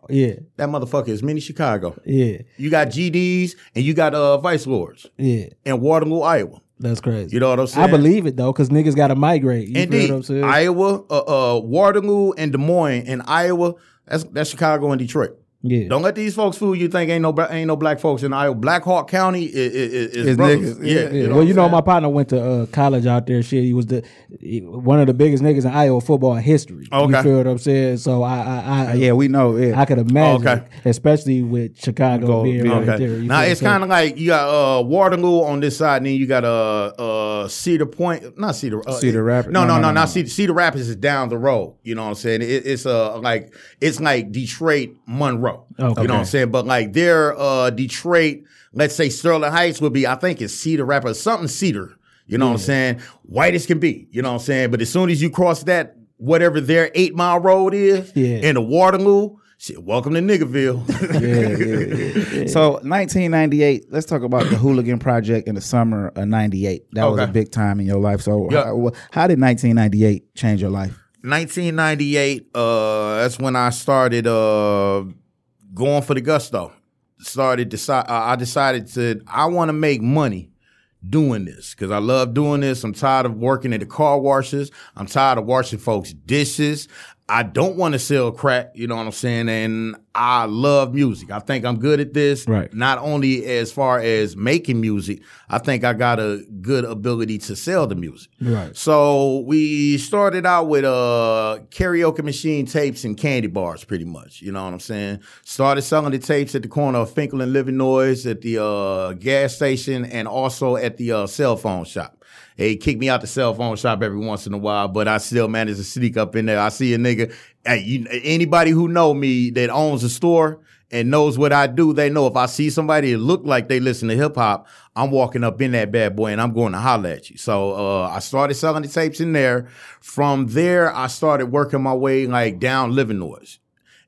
Yeah, That motherfucker is mini Chicago. yeah, You got GDs and you got uh Vice Lords yeah. in Waterloo, Iowa. That's crazy. You know what I'm saying? I believe it though, because niggas got to migrate. You Indeed, what I'm saying? Iowa, uh, uh, Waterloo, and Des Moines, and Iowa. That's that's Chicago and Detroit. Yeah. Don't let these folks fool you. Think ain't no ain't no black folks in Iowa. Black Hawk County is, is, is brothers. niggas, Yeah, yeah. You know well, you know, saying? my partner went to uh, college out there. Shit, he was the he- one of the biggest niggas in Iowa football history. Okay. You feel what I'm saying? So I, I, I Yeah, we know. Yeah. I could imagine, Okay. especially with Chicago Go- being yeah. right there. Now it's kind of like you got uh, Waterloo on this side, and then you got uh, uh, Cedar Point, not Cedar, uh, Cedar Rapids. No, No, no, no, no, no, not. Cedar. Cedar Rapids is down the road. You know what I'm saying? It, it's uh like it's like Detroit, Monroe. Okay. You know what I'm saying? But like their uh, Detroit, let's say Sterling Heights would be, I think it's Cedar Rapids, something Cedar. You know what I'm saying? White as can be. You know what I'm saying? But as soon as you cross that, whatever their eight mile road is, Yeah. into Waterloo. Shit, welcome to Niggerville. *laughs* yeah, yeah, yeah. So 1998. Let's talk about the Hooligan Project in the summer of '98. That was a big time in your life. So, Yeah. how, how did 1998 change your life? 1998 uh that's when i started uh going for the gusto. Started decide uh, i decided to i want to make money doing this because i love doing this. I'm tired of working at the car washes. I'm tired of washing folks dishes. I don't want to sell crack you know what i'm saying? And i love music i think i'm good at this Right. not only as far as making music i think i got a good ability to sell the music Right. so we started out with uh karaoke machine tapes and candy bars, pretty much. You know what I'm saying? Started selling the tapes at the corner of Fenkell and Livernois, at the uh, gas station, and also at the uh, cell phone shop. They kick me out the cell phone shop every once in a while, but I still manage to sneak up in there. I see a nigga. Hey, you, anybody who know me that owns a store and knows what I do, they know if I see somebody that look like they listen to hip hop, I'm walking up in that bad boy and I'm going to holler at you. So uh, I started selling the tapes in there. From there, I started working my way like down Livernois.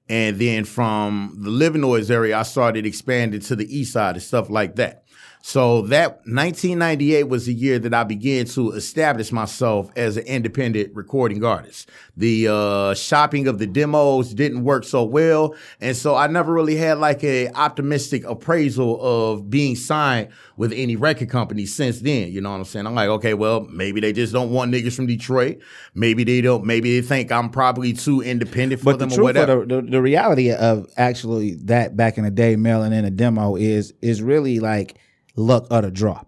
And then from the Livernois area, I started expanding to the east side and stuff like that. So that 1998 was the year that I began to establish myself as an independent recording artist. The uh, shopping of the demos didn't work so well, and so I never really had like a optimistic appraisal of being signed with any record company since then. You know what I'm saying? I'm like, okay, well, maybe they just don't want niggas from Detroit. Maybe they don't. Maybe they think I'm probably too independent for But the them or whatever. the, the, the reality of actually that back in the day mailing in a demo is is really like luck of the draw.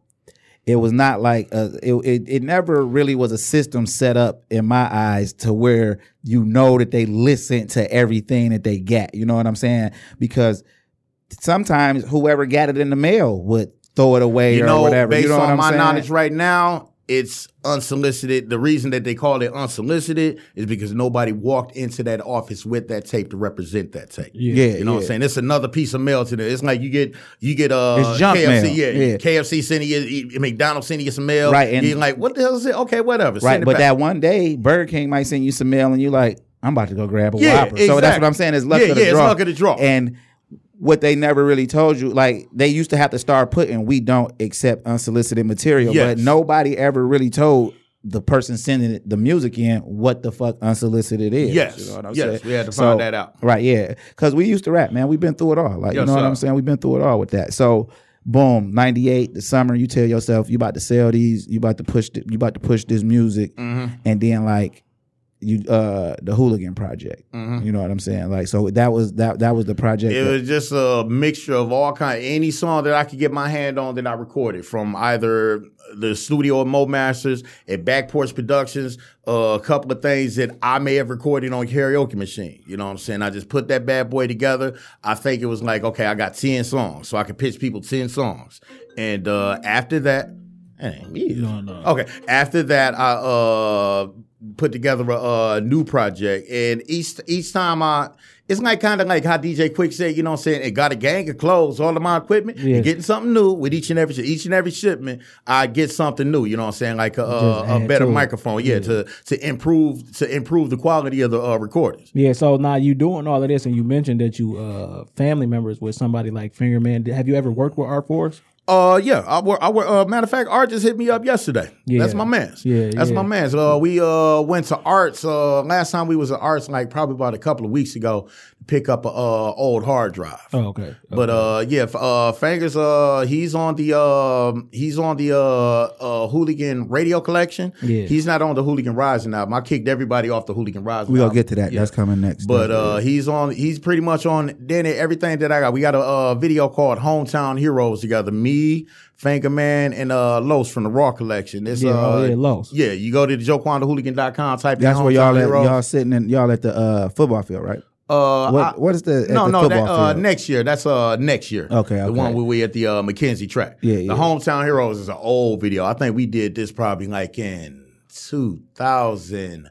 It was not like a, it, it. It never really was a system set up in my eyes to where you know that they listen to everything that they get. You know what I'm saying? Because sometimes whoever got it in the mail would throw it away you or know, whatever. based you know what on my saying? knowledge right now, it's unsolicited. The reason that they call it unsolicited is because nobody walked into that office with that tape to represent that tape. Yeah, You know what I'm saying? It's another piece of mail to them. It's like you get you get uh It's junk KFC, mail. yeah, Yeah. KFC sending you McDonald's sending you some mail. Right, and- you're like, what the hell is it? Okay, whatever. Right, send it but back. that one day, Burger King might send you some mail, and you're like, I'm about to go grab a Yeah, Whopper. So that's what I'm saying is luck Yeah, of the yeah, yeah, it's draw. luck of the draw. And what they never really told you, like they used to have to start putting, we don't accept unsolicited material, Yes. but nobody ever really told the person sending it, the music in what the fuck unsolicited is. Yes, you know what I'm yes, saying? we had to find that out. Right, yeah, because we used to rap, man. We've been through it all. Like you Yes, know what. I'm saying? We've been through it all with that. So. Boom, ninety eight, the summer. You tell yourself you about to sell these, you about to push, th- you about to push this music, Mm-hmm. and then like you uh the hooligan project you know what i'm saying like so that was that that was the project Mm-hmm. It that- was just a mixture of all kind, any song that I could get my hand on that I recorded from either the studio of Mo Masters at Back Porch Productions, uh, a couple of things that I may have recorded on karaoke machine. You know what I'm saying? I just put that bad boy together. I think it was like, okay, I got ten songs, so I could pitch people ten songs, and uh, after that. Hey, yeah. Okay. After that, I uh put together a, a new project, and each each time I, it's like kind of like how DJ Quik said, you know, what I'm saying, it got a gang of clothes, all of my equipment, Yeah. and getting something new with each and every each and every shipment. I get something new, you know, what I'm saying, like a, a, a better microphone, yeah, to to improve to improve the quality of the uh, recordings. Yeah, so now you doing all of this, and you mentioned that you uh family members with somebody like Fingerman. Have you ever worked with Art Force? Uh, yeah. I work. I work. Uh, matter of fact, Art just hit me up yesterday. Yeah. That's my man's. Yeah, that's yeah. my man's. Uh, we uh went to Arts. Uh, last time we was at Arts, like probably about a couple of weeks ago, pick up a uh, old hard drive. Oh, okay. But uh, yeah, f- uh, Fingers, uh, he's on the uh, he's on the uh, uh, Hooligan Radio Collection. Yeah. he's not on the Hooligan Rising album. I kicked everybody off the Hooligan Rising. We gonna album. get to that. Yeah. That's coming next. But uh, he's on. He's pretty much on. Then everything that I got. We got a uh, video called "Hometown Heroes" together. Me, Finger Man, and uh, Los from the Raw Collection. It's Yeah, uh, oh, yeah, Los. Yeah, you go to the JoquanDaHooligan.com. Type in that's where y'all at, y'all sitting in y'all at the uh, football field, right? Uh, What I- what is the no the no that, uh, next year. That's uh next year. Okay, the one where we at the uh, McKenzie track. Yeah, yeah. the hometown heroes is an old video. I think we did this probably like in 2000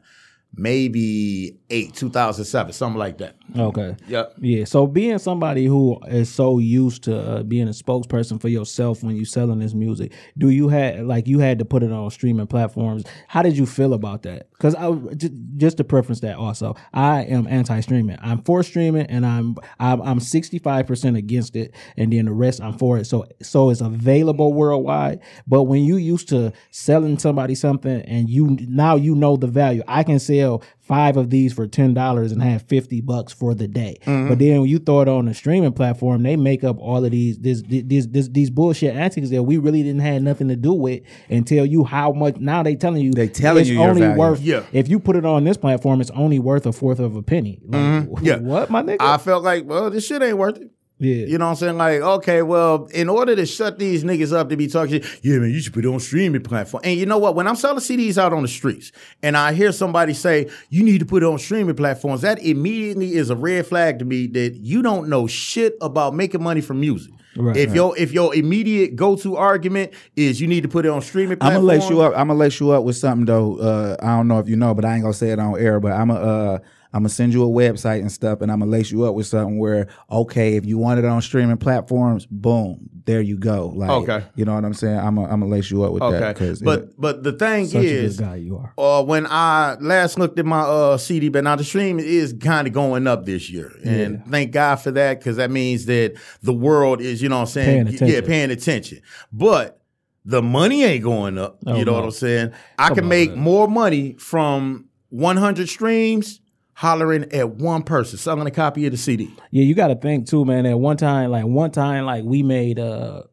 maybe 8 2007 something like that Okay. Yep. Yeah. So being somebody who is so used to uh, being a spokesperson for yourself when you're selling this music, do you had like you had to put it on streaming platforms? How did you feel about that? Because I just, just to preference that also, I am anti-streaming. I'm for streaming, and I'm I'm I'm 65 percent against it, and then the rest I'm for it. So so it's available worldwide. But when you used to selling somebody something, and you now you know the value, I can sell five of these for ten dollars and have fifty bucks for the day. But then when you throw it on a streaming platform, they make up all of these this this, this these bullshit antics that we really didn't have nothing to do with and tell you how much now they telling you They telling it's you your only value. worth Yeah. if you put it on this platform, it's only worth a fourth of a penny. Like, mm-hmm. *laughs* Yeah. What my nigga? I felt like well this shit ain't worth it yeah. You know what I'm saying? Like, okay, well, in order to shut these niggas up to be talking shit, yeah, man, you should put it on streaming platform. And you know what? When I'm selling CDs out on the streets and I hear somebody say, you need to put it on streaming platforms, that immediately is a red flag to me that you don't know shit about making money from music. Right, if right. your if your immediate go to argument is you need to put it on streaming I'm gonna lace you up. I'm gonna lace you up with something though. Uh, I don't know if you know, but I ain't gonna say it on air. But I'm gonna uh, I'm gonna send you a website and stuff, and I'm gonna lace you up with something where okay, if you want it on streaming platforms, boom, there you go. Like, Okay. you know what I'm saying? I'm gonna I'm gonna lace you up with that. Okay, 'cause, but yeah. but the thing Such a is, good guy you are. uh, when I last looked at my uh, CD, but now the stream is kind of going up this year, and thank God for that because that means that the world is, you know, what I'm saying, Paying yeah, paying attention. But the money ain't going up. Oh, you know no. what I'm saying? I Come can make man. more money from 100 streams hollering at one person selling a copy of the CD. Yeah, you got to think too, man. At one time, like one time, like we made uh,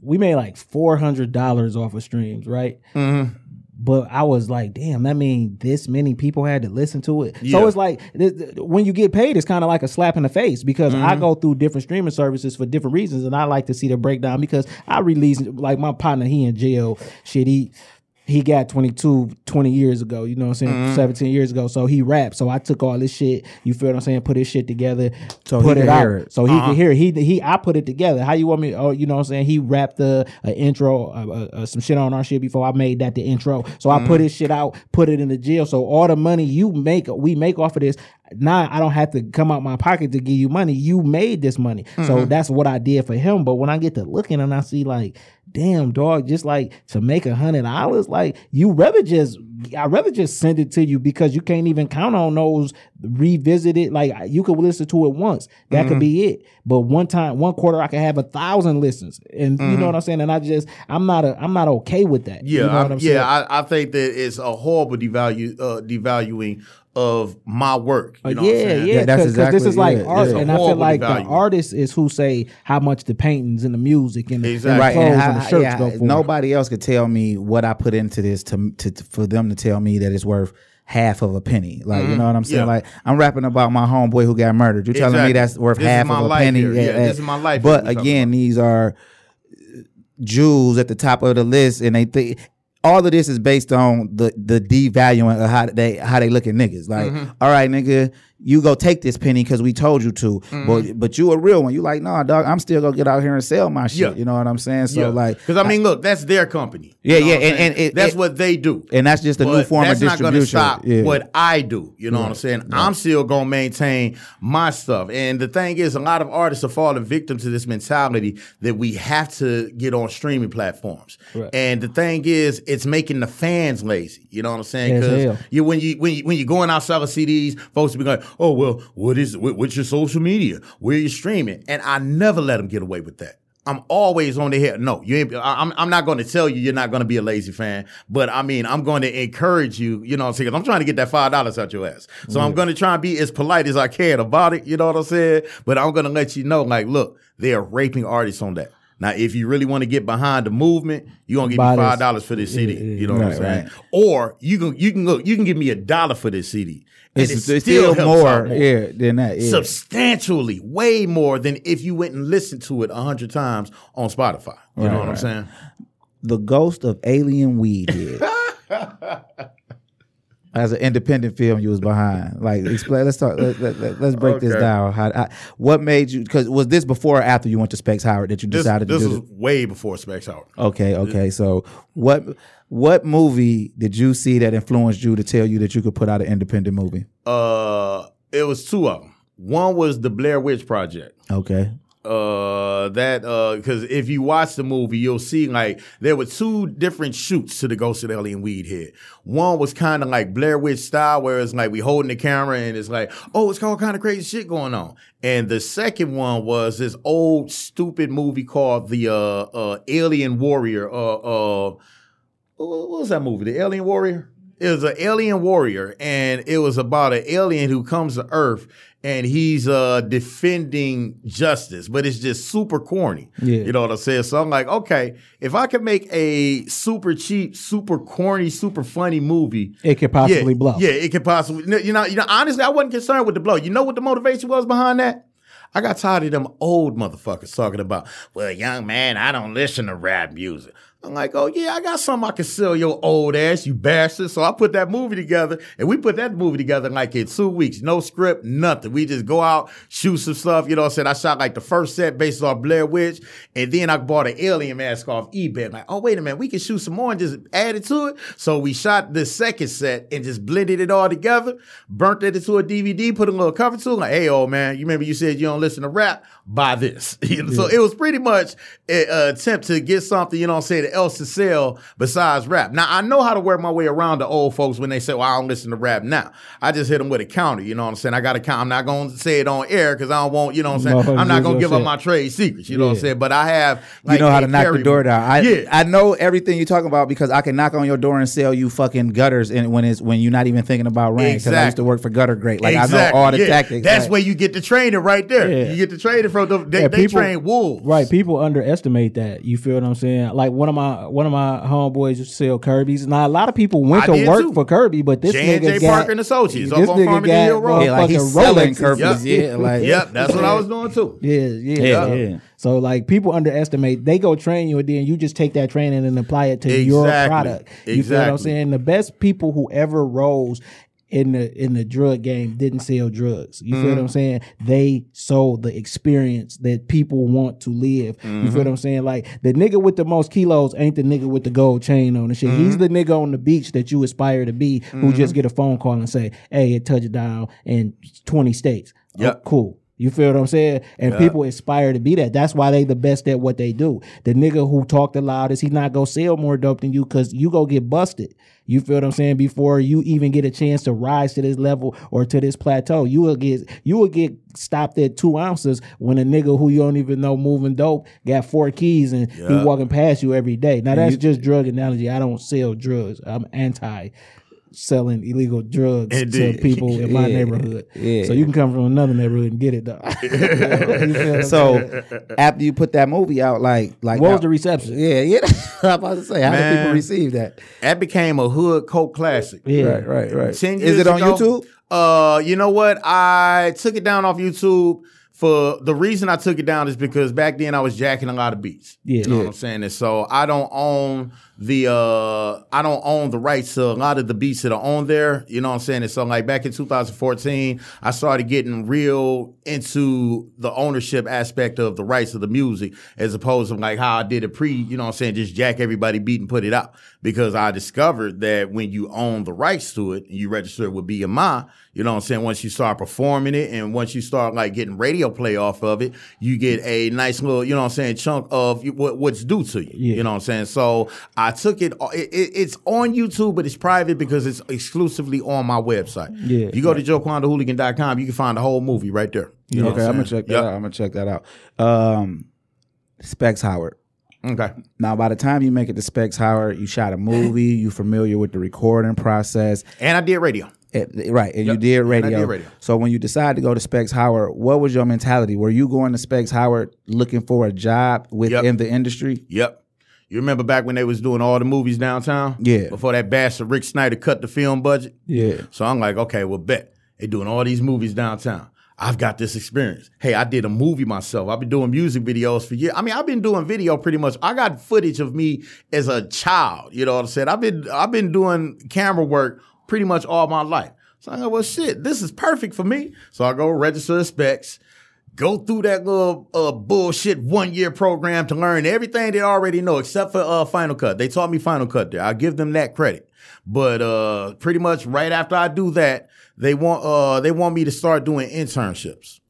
we made like four hundred dollars off of streams, right? Mm-hmm. But I was like, damn, that mean this many people had to listen to it. Yeah. So it's like when you get paid, it's kind of like a slap in the face because I Mm-hmm. go through different streaming services for different reasons, and I like to see the breakdown because I release like my partner, he in jail, shit, he. He got 22 20 years ago, you know what I'm saying? Mm-hmm. 17 years ago. So he rapped. So I took all this shit, you feel what I'm saying? Put his shit together, So he put it could out. hear it. So he Uh-huh. could hear it. He he I put it together. How you want me? Oh, you know what I'm saying? He rapped the intro, uh, uh, uh, some shit on our shit before I made that the intro. So I Mm-hmm. put his shit out, put it in the jail. So all the money you make, we make off of this. Now I don't have to come out my pocket to give you money. You made this money. Mm-hmm. So that's what I did for him. But when I get to looking and I see like, damn dog, just like to make a hundred dollars, like you rather just I'd rather just send it to you because you can't even count on those revisited. Like you could listen to it once. That could be it. But one time, one quarter, I could have a thousand listens. And you know what I'm saying? And I just I'm not a I'm not okay with that. Yeah, you know what I'm saying? yeah. I, I think that it's a horrible devalue, uh, devaluing of my work. You Uh, know what I'm yeah, yeah, Yeah, that's because this is like yeah, art, yeah. and I feel Horrible like the artist is who say how much the paintings and the music and the, and the Exactly. right, clothes and and, the shirts yeah, go for. nobody else could tell me what I put into this to, to for them to tell me that it's worth half of a penny. Like you know what I'm saying? Mm-hmm. Yeah. Like I'm rapping about my homeboy who got murdered. You're telling me that's worth This half my of a life penny? here. Yeah, this is my life But again, these are jewels at the top of the list, and they think all of this is based on the the devaluing of how they how they look at niggas. Like, Mm-hmm. all right, nigga, you go take this penny because we told you to. Mm-hmm. But but you a real one. You like, nah, dog, I'm still gonna get out here and sell my shit. Yeah. You know what I'm saying? So like, because I mean, look, that's their company. Yeah, yeah, and- and it- that's it- what they do. and that's just a new But form that's of not going distribution. to stop yeah. what I do. You know what I'm saying? I'm still going to maintain my stuff. And the thing is, a lot of artists are falling victim to this mentality that we have to get on streaming platforms. Right. And the thing is, it's making the fans lazy. You know what I'm saying? Hell. you when you when you when you're going out selling CDs, folks be like, "Oh well, what is what, what's your social media? Where you streaming?" And I never let them get away with that. I'm always on the head. No, you ain't, I- I'm, I'm not going to tell you you're not going to be a lazy fan, but I mean, I'm going to encourage you, you know what I'm saying? I'm trying to get that $5 out your ass. So I'm going to try and be as polite as I can about it, you know what I'm saying? But I'm going to let you know, like, look, they are raping artists on that. Now, if you really want to get behind the movement, you're gonna give Buy me five dollars for this CD. You know what I'm saying? right. Or you can you can go you can give me a dollar for this CD. It's, it it's still, out more, yeah, than that. Yeah. substantially way more than if you went and listened to it a hundred times on Spotify. You know what I'm saying? the ghost of alien weed. *laughs* As an independent film, you was behind. Like, explain. Let's talk. Let, let, us break this down. How, how- what made you? Because was this before or after you went to Specs Howard that you This, decided this to do was this? way before Specs Howard. Okay, okay. So what what movie did you see that influenced you to tell you that you could put out an independent movie? Uh, it was two of them. One was the Blair Witch Project. Okay. Uh that uh because if you watch the movie you'll see like there were two different shoots to the ghost of alien weed head one was kind of like blair witch style where it's like we holding the camera and it's like oh it's all kind of crazy shit going on. And the second one was this old stupid movie called the uh uh alien warrior uh uh what was that movie? The alien warrior? It was an alien warrior and it was about an alien who comes to earth and he's uh defending justice but it's just super corny Yeah. you know what i'm saying so i'm like okay if i could make a super cheap super corny super funny movie It could possibly yeah, blow. yeah it could possibly you know you know honestly i wasn't concerned with the blow you know what the motivation was behind that I got tired of them old motherfuckers talking about, well, young man, I don't listen to rap music. I'm like, oh yeah, I got something I can sell your old ass, you bastard. So I put that movie together, and we put that movie together like in two weeks. No script, nothing. We just go out, shoot some stuff. You know what I'm saying? I shot like the first set based off Blair Witch, and then I bought an alien mask off eBay. I'm like, oh wait a minute, we can shoot some more and just add it to it. So we shot the second set and just blended it all together, burnt it into a DVD, put a little cover to it. Like, hey, old man, you remember you said you don't listen to rap? Buy this. *laughs* So it was pretty much an attempt to get something, you know what I'm saying, else to sell besides rap. Now, I know how to work my way around the old folks when they say, well, I don't listen to rap now. I just hit them with a counter, you know what I'm saying? I got a count. I'm not going to say it on air because I don't want, you know what I'm saying? Motherfuckers I'm not going to give up my trade secrets, you know what I'm saying? But I have, You know how to knock the door down. I yeah. I know everything you're talking about because I can knock on your door and sell you fucking gutters and when it's when you're not even thinking about rain. Because I used to work for Gutter Great. Like I know all the yeah. tactics. That's like- where you get the training right there. Yeah. You get the training from the, they, Yeah, they people- train wolves. Right, people underestimate that. You feel what I'm saying? Like one of my one of my homeboys used to sell Kirby's. Now a lot of people went I to work too. for Kirby, but this J&J nigga got Parker and Associates, This up on nigga Farmington got Hill Road. Yeah, like he's motherfucking selling Rolexes. Kirby's. Yeah, like Yep, that's what I was doing too. Yeah, yeah, Yeah, so, yeah. So like people underestimate. They go train you, and then you just take that training and apply it to your product. You feel what I'm saying? The best people who ever rose in the in the drug game didn't sell drugs. You Mm-hmm. feel what I'm saying? They sold the experience that people want to live. You Mm-hmm. feel what I'm saying? Like the nigga with the most kilos ain't the nigga with the gold chain on and shit. He's Mm-hmm. the nigga on the beach that you aspire to be, who just get a phone call and say, "Hey, it touched down in 20 states." Oh, cool. You feel what I'm saying? And people aspire to be that. That's why they the best at what they do. The nigga who talk the loudest, he not gonna sell more dope than you because you go get busted. You feel what I'm saying? Before you even get a chance to rise to this level or to this plateau, you will get you will get stopped at two ounces when a nigga who you don't even know moving dope got four keys and he walking past you every day. Now that's just drug analogy. I don't sell drugs. I'm anti selling illegal drugs to Indeed. people in my *laughs* Yeah, neighborhood. yeah. So you can come from another neighborhood and get it though. *laughs* You feel what I'm *laughs* saying? So after you put that movie out, like like what was the reception? Yeah, yeah. I'm about to say, how did people receive that? That became a hood cult classic. Yeah. Right, right, right. Ten Is it on ago- YouTube? Uh, you know what? I took it down off YouTube. For the reason I took it down is because back then I was jacking a lot of beats. Yeah. You know what I'm saying? And so I don't own the uh I don't own the rights to a lot of the beats that are on there. You know what I'm saying? And so like back in 2014, I started getting real into the ownership aspect of the rights of the music as opposed to like how I did it pre, you know what I'm saying, just jack everybody beat and put it out. Because I discovered that when you own the rights to it and you register it with BMI, you know what I'm saying, once you start performing it and once you start like getting radio play off of it, you get a nice little, you know what I'm saying, chunk of what, what's due to you. Yeah. You know what I'm saying? So I took it, it, it- it's on YouTube, but it's private because it's exclusively on my website. Yeah. You go to joquandahooligan.com, you can find the whole movie right there. You okay, what I'm gonna check that Yep. out. I'm gonna check that out. Um, Specs Howard. Okay. Now, by the time you make it to Specs Howard, you shot a movie. You familiar with the recording process, And I did radio. It- right? And you Yep. did And I radio. did radio. So when you decided to go to Specs Howard, what was your mentality? Were you going to Specs Howard looking for a job within Yep. the industry? Yep. You remember back when they was doing all the movies downtown? Yeah. Before that bastard Rick Snyder cut the film budget? Yeah. So I'm like, okay, well, bet. They doing all these movies downtown. I've got this experience. Hey, I did a movie myself. I've been doing music videos for years. I mean, I've been doing video pretty much. I got footage of me as a child. You know what I'm saying? I've been I've been doing camera work pretty much all my life. So I go, well, shit, this is perfect for me. So I go register the specs, go through that little uh, bullshit one year program to learn everything they already know except for uh, Final Cut. They taught me Final Cut there. I give them that credit. But uh, pretty much right after I do that, they want uh, they want me to start doing internships.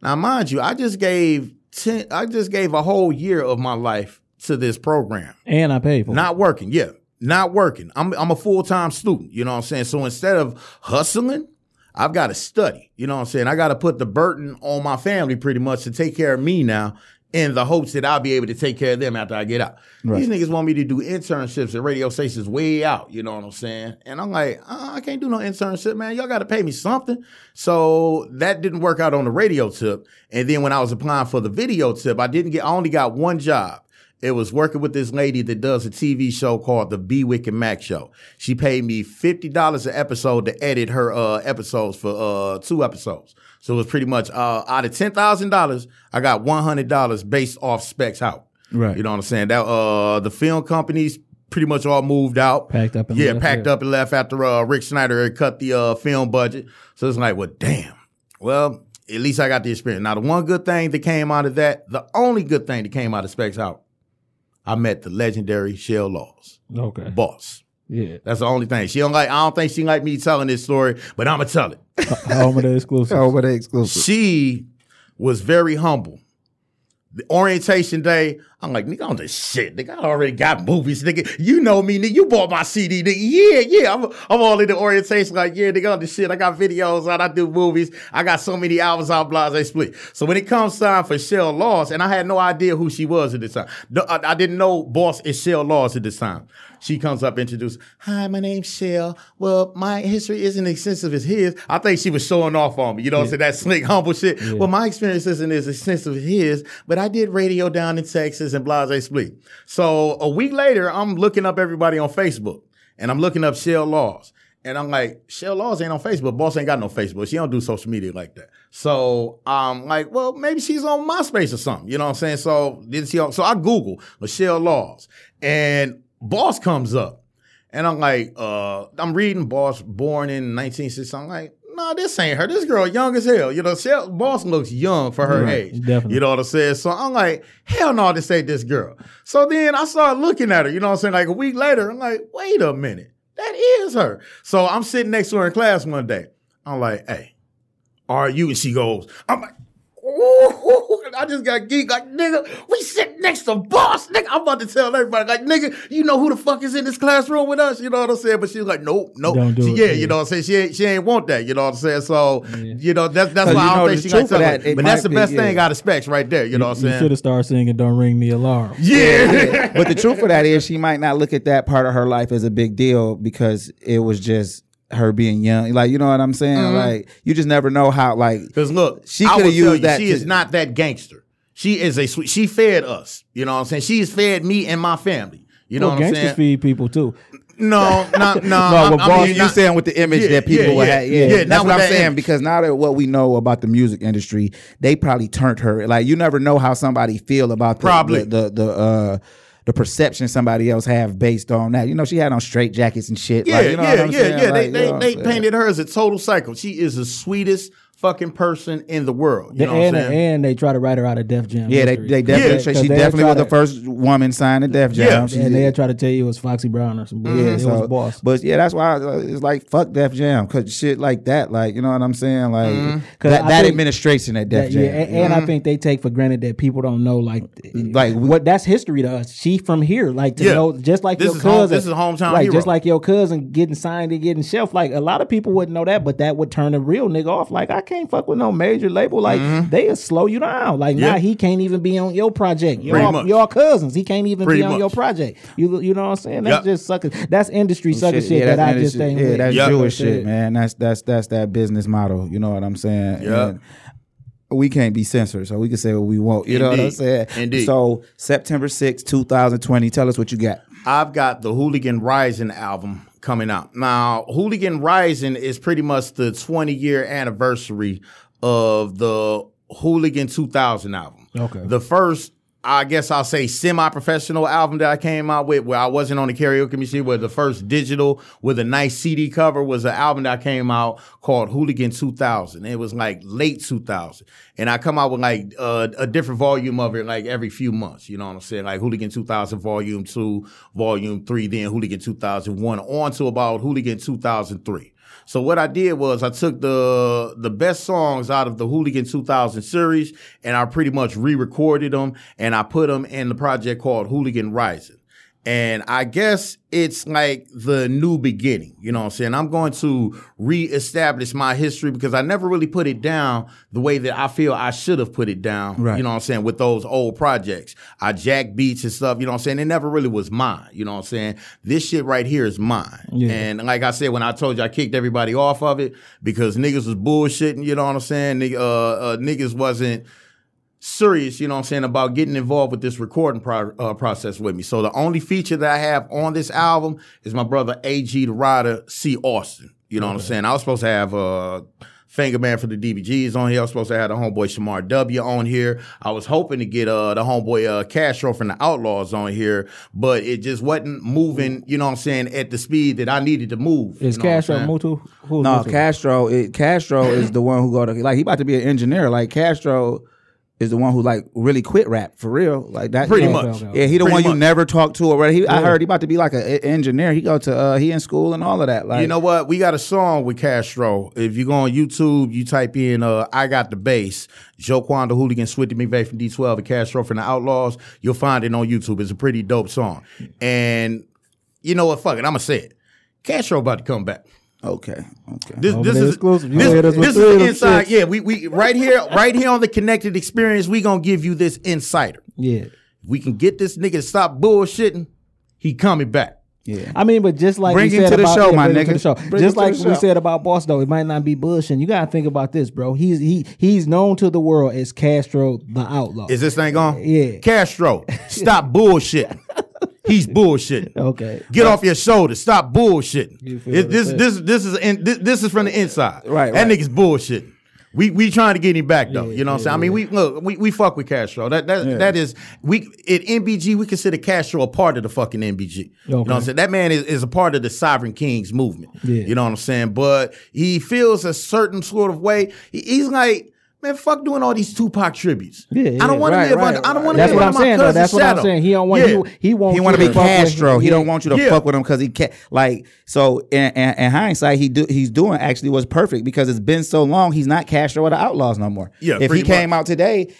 Now, mind you, I just gave ten, I just gave a whole year of my life to this program. And I paid for it. Not working, yeah. Not working. I'm I'm a full-time student, you know what I'm saying? So instead of hustling, I've got to study. You know what I'm saying? I got to put the burden on my family pretty much to take care of me now in the hopes that I'll be able to take care of them after I get out. These niggas want me to do internships at radio stations way out, you know what I'm saying? And I'm like, uh, I can't do no internship, man. Y'all got to pay me something. So that didn't work out on the radio tip. And then when I was applying for the video tip, I didn't get, I only got one job. It was working with this lady that does a TV show called the B Wick and Mac Show. She paid me fifty dollars an episode to edit her uh, episodes for uh, two episodes. So it was pretty much uh, out of ten thousand dollars, I got one hundred dollars based off specs out. Right. You know what I'm saying? That uh, the film companies pretty much all moved out. Packed up and yeah, left, packed up and left after uh, Rick Snyder had cut the uh, film budget. So it's like, well, damn. Well, at least I got the experience. Now, the one good thing that came out of that, the only good thing that came out of Specs Out, I met the legendary Shell Laws, Okay. boss. Yeah. That's the only thing. She don't like. I don't think she like me telling this story, but I'ma tell it. *laughs* Home of the exclusive. Oh, but exclusive. She was very humble. The orientation day, I'm like, nigga, I'm the shit. Nigga, I already got movies, nigga. You know me, nigga. You bought my CD, nigga. Yeah, yeah. I'm, I'm all in the orientation, like, yeah, nigga, I'm the shit. I got videos out. I do movies. I got so many albums out, blase split. So when it comes time for Shell Laws, and I had no idea who she was at this time. I, I didn't know Boss is Shell Laws at this time. She comes up, introduced, hi, my name's Shell. Well, my history isn't extensive as his. I think she was showing off on me. You know what I'm saying? That slick, humble shit. Well, my experience isn't as extensive as his, but I did radio down in Texas and blase split. So a week later, I'm looking up everybody on Facebook and I'm looking up Shell Laws. And I'm like, Shell Laws ain't on Facebook. Boss ain't got no Facebook. She don't do social media like that. So I'm like, well, maybe she's on MySpace or something. You know what I'm saying? So didn't see. So I Google Lichelle Laws, and Boss comes up, and I'm like, uh, I'm reading Boss, born in 1960. I'm like, no, this ain't her. This girl young as hell. You know, Shell, Boss looks young for her Right, age. definitely. You know what I'm saying? So I'm like, hell no, this ain't this girl. So then I started looking at her. You know what I'm saying? Like a week later, I'm like, wait a minute, that is her. So I'm sitting next to her in class one day. I'm like, hey, are you? And she goes, I'm like, Ooh, I just got geek like nigga. We sit next to boss, nigga. I'm about to tell everybody like nigga. You know who the fuck is in this classroom with us? You know what I'm saying? But she's like, nope, nope. Don't do She- it, yeah, yeah. you know what I'm saying. She ain't, she ain't want that. You know what I'm saying? So you know that's that's 'Cause why I don't think the she truth like of that, it. it But that's might the be- best yeah. thing out of specs right there. You know what I'm You saying? should have started singing "Don't Ring Me Alarm." *laughs* yeah. but the truth of that is she might not look at that part of her life as a big deal because it was just her being young. Like, you know what I'm saying? Mm-hmm. Like, you just never know how, like, Because look, She coulda used you, that She to- is not that gangster. She is a sweet. She fed us. You know what I'm saying? She's fed me and my family. You know well, what I'm gangsters saying? feed people too. No, no, *laughs* no. no, I- but I boss, mean, you not- saying with the image Yeah, that people yeah, would yeah, have. Yeah, yeah, that's what I'm that saying. image. Because now that what we know about the music industry, they probably turned her. Like, you never know how somebody feel about the, Probably. the the the, uh, the perception somebody else have based on that. You know, she had on straight jackets and shit. Yeah, like, you know yeah, yeah, yeah. Like, They they, they painted her as a total psycho. She is the sweetest fucking person in the world. You know and, what I'm saying? and they try to write her out of Def Jam. Yeah, they, history. they definitely. Yeah, she definitely try was the to- first woman signed to Def Jam. Yeah. And they tried to tell you it was Foxy Brown or some bullshit. Yeah, it so, was Boss. But yeah, that's why uh, it's like fuck Def Jam because shit like that, like you know what I'm saying, like Mm-hmm. that, that think administration at Def That- Jam. yeah, and, and I think they take for granted that people don't know like Like, what that's history to us. She from here, like to Yeah. know just like This your is home- cousin. this is hometown like hero. just like your cousin getting signed and getting shelf. Like a lot of people wouldn't know that, but that would turn a real nigga off. Like I can't can't fuck with no major label. Like they'll slow you down. Like now Mm-hmm. He can't even be on your project. Pretty Y'all, much. y'all cousins. He can't even Pretty be on your project. You you know what I'm saying? That's Yep. just sucker. That's industry sucker shit, yeah, that I that's just industry- ain't Yeah, with. that's Yep. Jewish shit, man. That's that's that's that business model. You know what I'm saying? Yep. And we can't be censored, so we can say what we want. You know what I'm saying? Indeed. So September 6, 2020. Tell us what you got. I've got the Hooligan Rising album coming out. Now, Hooligan Rising is pretty much the 20 year anniversary of the Hooligan 2000 album. Okay. The first, I guess I'll say, semi professional album that I came out with where I wasn't on the karaoke machine, where the first digital with a nice CD cover was an album that I came out called Hooligan 2000. It was like late 2000. And I come out with like uh, a different volume of it like every few months. You know what I'm saying? Like Hooligan 2000 Volume 2, Volume 3, then Hooligan 2001, on to about Hooligan 2003. So what I did was I took the the best songs out of the Hooligan 2000 series and I pretty much re-recorded them and I put them in the project called Hooligan Rising. And I guess it's like the new beginning. You know what I'm saying? I'm going to reestablish my history because I never really put it down the way that I feel I should have put it down. Right. You know what I'm saying? With those old projects. I jack beats and stuff, you know what I'm saying? It never really was mine. You know what I'm saying? This shit right here is mine. Yeah. And like I said, when I told you I kicked everybody off of it because niggas was bullshitting, you know what I'm saying? Nigg- uh, uh, niggas wasn't serious, you know what I'm saying, about getting involved with this recording pro- uh, process with me. So the only feature that I have on this album is my brother AG the Rider C. Austin. You know what I'm saying? I was supposed to have uh Finger Man for the DBGs on here. I was supposed to have the homeboy Shamar W on here. I was hoping to get uh the homeboy uh Kastro from the Outlawz on here, but it just wasn't moving, you know what I'm saying, at the speed that I needed to move. Is you know Kastro saying? Mutu? Who's No, Mutu? Kastro. It, Kastro is the one who got to like he about to be an engineer. Like Kastro is the one who like really quit rap for real. Like that. Pretty yeah. much. Yeah, he the Pretty one you never talk to already. He, I heard he about to be like an engineer. He go to uh he in school and all of that. Like you know what? We got a song with Kastro. If you go on YouTube, you type in uh, I Got the Bass, Joquan the Hooligan, Swifty McVay from D12, and Kastro from the Outlawz, you'll find it on YouTube. It's a pretty dope song. And you know what? Fuck it. I'm going to say it. Kastro about to come back. Okay. Okay. This, Over this there is exclusive. You this, hit us with this is them inside. Yeah, we we right here, right here on the Connected Experience. We gonna give you this insider. Yeah. We can get this nigga to stop bullshitting, he coming back. Yeah. I mean, but just like Bring we him said to the about, show, yeah, my bring to nigga. the show. Bring just like the we show. said about Boss, though, it might not be bullshitting. You gotta think about this, bro. He's he he's known to the world as Kastro the Outlaw. Is this thing on? Yeah. Kastro, stop *laughs* bullshitting. He's bullshitting. *laughs* okay. Get off your shoulder. Stop bullshitting. It- this this this is in, this, this is from the inside. Right, That right. nigga's bullshitting. We we trying to get him back though. you know what I'm saying? I mean, we look, we, we fuck with Kastro. That that that is we at NBG we consider Kastro a part of the fucking NBG. You know what I'm saying? That man is, is a part of the Sovereign Kings movement. Yeah. You know what I'm saying? But he feels a certain sort of way. He- he's like. Man, fuck doing all these Tupac tributes. Yeah, I don't want to live right, under. I don't want to live under my saying. Though. cousin's That's what I'm shadow. saying. He don't want Yeah. you. He wants He want to be fuck with him. Kastro. He Yeah. don't want you to Yeah. fuck with him because he can't. Like so, in, in, in hindsight, he do he's doing actually was perfect because it's been so long. He's not Kastro or the Outlawz no more. Yeah, if he pretty came out today,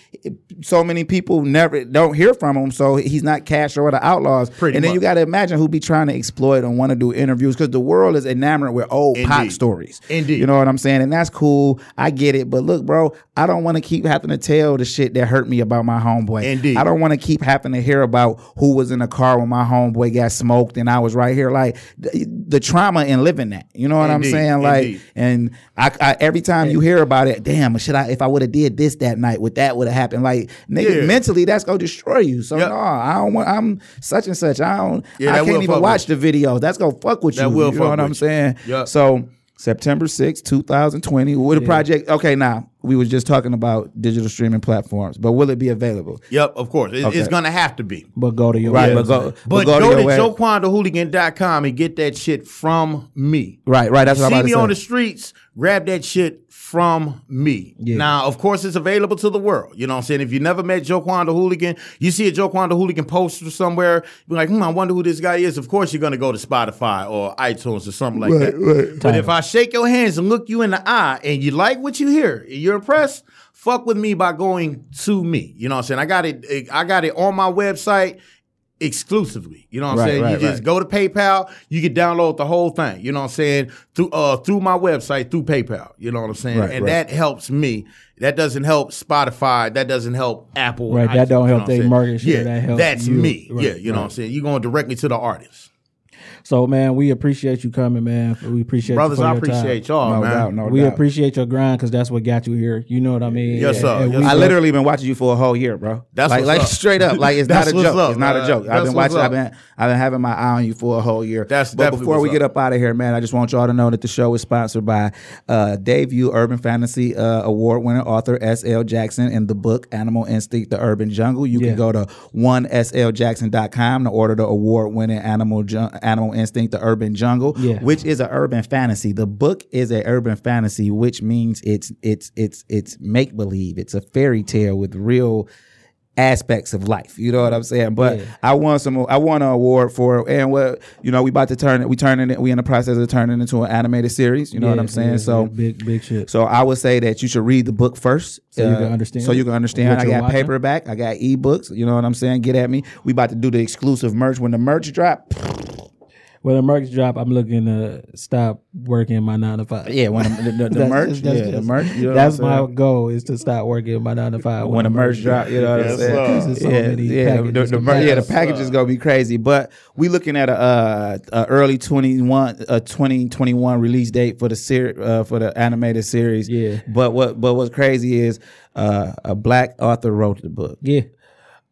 so many people never don't hear from him. So he's not Kastro or the Outlawz. Pretty and then you got to imagine who be trying to exploit and want to do interviews because the world is enamored with old Pac Indeed. stories. Indeed. you know what I'm saying, and that's cool. I get it, but look, bro, I don't want to keep having to tell the shit that hurt me about my homeboy. Indeed. I don't want to keep having to hear about who was in the car when my homeboy got smoked and I was right here. Like the, the trauma in living that. You know what Indeed, I'm saying? Like, indeed. and I, I every time you hear about it, damn, should I? If I would have did this that night, would that would have happened? Like, nigga, Yeah. mentally that's gonna destroy you. So Yep. no, I don't want. I'm such and such. I don't. Yeah, I can't even watch with the videos. That's gonna fuck with That you. will you know fuck what I'm you. saying? Yep. So. September sixth, 2020. With the project, okay. Now we were just talking about digital streaming platforms, but will it be available? Yep, of course. It- Okay. It's gonna have to be. But go to your Right, website. but go, But go, go, to, to your web- joquandahooligan.com and get that shit from me. Right, right. That's what See I'm about me on the streets, grab that shit from me. Yeah. Now, of course, it's available to the world. You know what I'm saying? If you never met Joquan the Hooligan, you see a Joquan the Hooligan poster somewhere, be like, hmm, I wonder who this guy is. Of course, you're going to go to Spotify or iTunes or something like that. But if I shake your hands and look you in the eye and you like what you hear, and you're impressed, fuck with me by going to me. You know what I'm saying? I got it. I got it on my website exclusively. You know what I'm saying? right, you just right. go to PayPal, you can download the whole thing. You know what I'm saying? Through uh through my website, through PayPal. You know what I'm saying? Right, and right. that helps me. That doesn't help Spotify. That doesn't help Apple. Right, and that don't iTunes, you help know I'm market share, Yeah, that helps that's you. me. Right, yeah, you know what I'm saying? You're going directly to the artist. So man, we appreciate you coming, man. We appreciate Brothers, you for I your time. appreciate y'all, No man. doubt, no we doubt. appreciate your grind because that's what got you here. You know what I mean? Yes, sir. And Yes, we I literally been watching you for a whole year, bro. That's like, what's like up. *laughs* straight up. Like it's not a joke. up, it's not a man. joke. I've been what's watching. I've been I've been having my eye on you for a whole year. That's but before we what's get up. up out of here, man, I just want y'all to know that the show is sponsored by uh, Dave Yu, Urban Fantasy uh, Award winner author S. L. Jackson, and the book Animal Instinct: The Urban Jungle. You Yeah. can go to onesljackson.com to order the award winning Animal Jun- Animal Instinct: The Urban Jungle, Yeah. which is an urban fantasy. The book is an urban fantasy, which means it's it's it's it's make believe. It's a fairy tale with real aspects of life. You know what I'm saying? But Yeah. I won some. I won an award for, it, and what you know, we about to turn it. We turning it. We in the process of turning it into an animated series. You know what I'm saying? yeah, so. yeah, big big shit. So I would say that you should read the book first, uh, So you can understand So you can understand. I got watching? paperback. I got ebooks. You know what I'm saying? Get at me. We about to do the exclusive merch when the merch drop. When the merch drop, I'm looking to stop working my nine to five. Yeah, when the, the, the, the *laughs* That's- merch. that's- yeah, the that's- merch. You know that's my goal is to stop working my nine to five when the merch drop, you know what I'm saying? sir. Because there's so yeah, yeah, the, packages the, mer- yeah, the package is gonna be crazy. But we looking at a, uh, a early 21, a 2021 release date for the ser- uh, for the animated series. Yeah. But what but what's crazy is uh, a black author wrote the book. Yeah,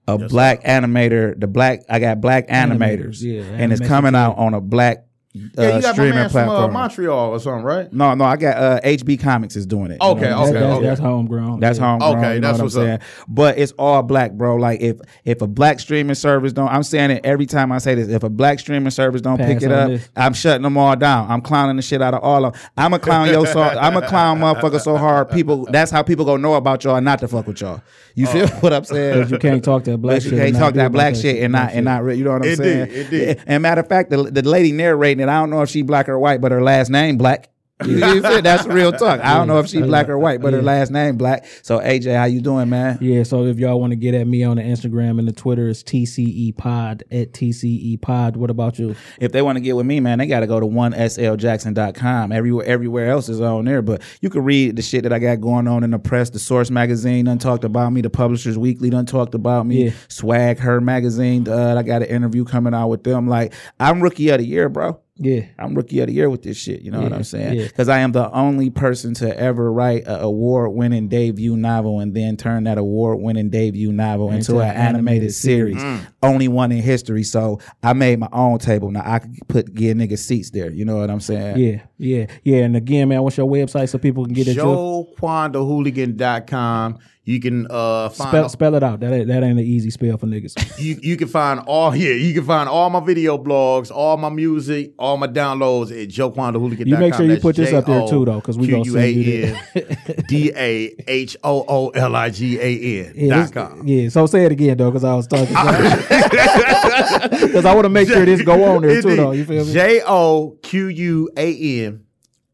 A black animator, the black I got black animators, Animators, yeah, and it's coming out on a black uh, Yeah, you got my streaming man from uh, platform. Montreal or something, right? no, no, I got uh, HB Comics is doing it. you Okay, know what That's, okay, that's, okay. that's homegrown. That's yeah. homegrown. Okay, you know that's what what's I'm up. saying. But it's all black, bro. Like if if a black streaming service don't, I'm saying it every time I say this. If a black streaming service don't Pass pick it up, this. I'm shutting them all down. I'm clowning the shit out of all of. them. I'm a clown yo. So *laughs* I'm a clown motherfucker so hard. People. That's how people gonna know about y'all and not to fuck with y'all. You feel *laughs* what I'm saying? 'Cause you can't talk that black But you can't talk that about black shit shit. and not and not re- you know what I'm It saying? did, it did. And matter of fact, the, the lady narrating it, I don't know if she black or white, but her last name black. *laughs* That's real talk. I don't know if she black or white, but her last name black. So AJ, how you doing, man? Yeah, so if y'all want to get at me on the Instagram and the Twitter is TCE Pod at TCE Pod. What about you? If they want to get with me, man, they got to go to onesljackson.com. Everywhere, everywhere else is on there, but you can read the shit that I got going on in the press. The Source magazine done talked about me. The Publishers Weekly done talked about me. Yeah. SwagHer magazine, uh, I got an interview coming out with them. Like I'm rookie of the year, bro. Yeah. I'm rookie of the year with this shit. You know what I'm saying? yeah. Because I am the only person to ever write an award-winning debut novel and then turn that award-winning debut novel into, Into an an animated animated series. Mm. Only one in history. So I made my own table. Now I could put give niggas seats there. You know what I'm saying? Yeah, yeah, yeah. And again, man, what's your website so people can get you? JoquanDaHooligan.com. You can uh find Spell, spell it out. That ain't, that ain't an easy spell for niggas. *laughs* you you can find all yeah, you can find all my video blogs, all my music, all my downloads at JoquanDaHooligan.com. You make sure you That's put this up there too, though, because we gonna send you *laughs* D A H O O L I G A N Yeah, dot com. yeah, so say it again though, because I was talking. Because *laughs* I want to make sure this go on there too, though. You feel me? J O Q U A N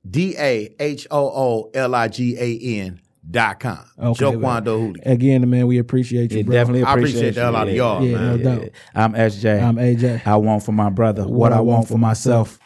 D A H O O L I G A N dot com. Okay, Joe man. Quando Hooligan. Again, man, we appreciate you, Yeah, bro. definitely I appreciate, appreciate the hell out of y'all, Yeah, man. no doubt. I'm SJ. I'm AJ. I want for my brother what, I want for myself.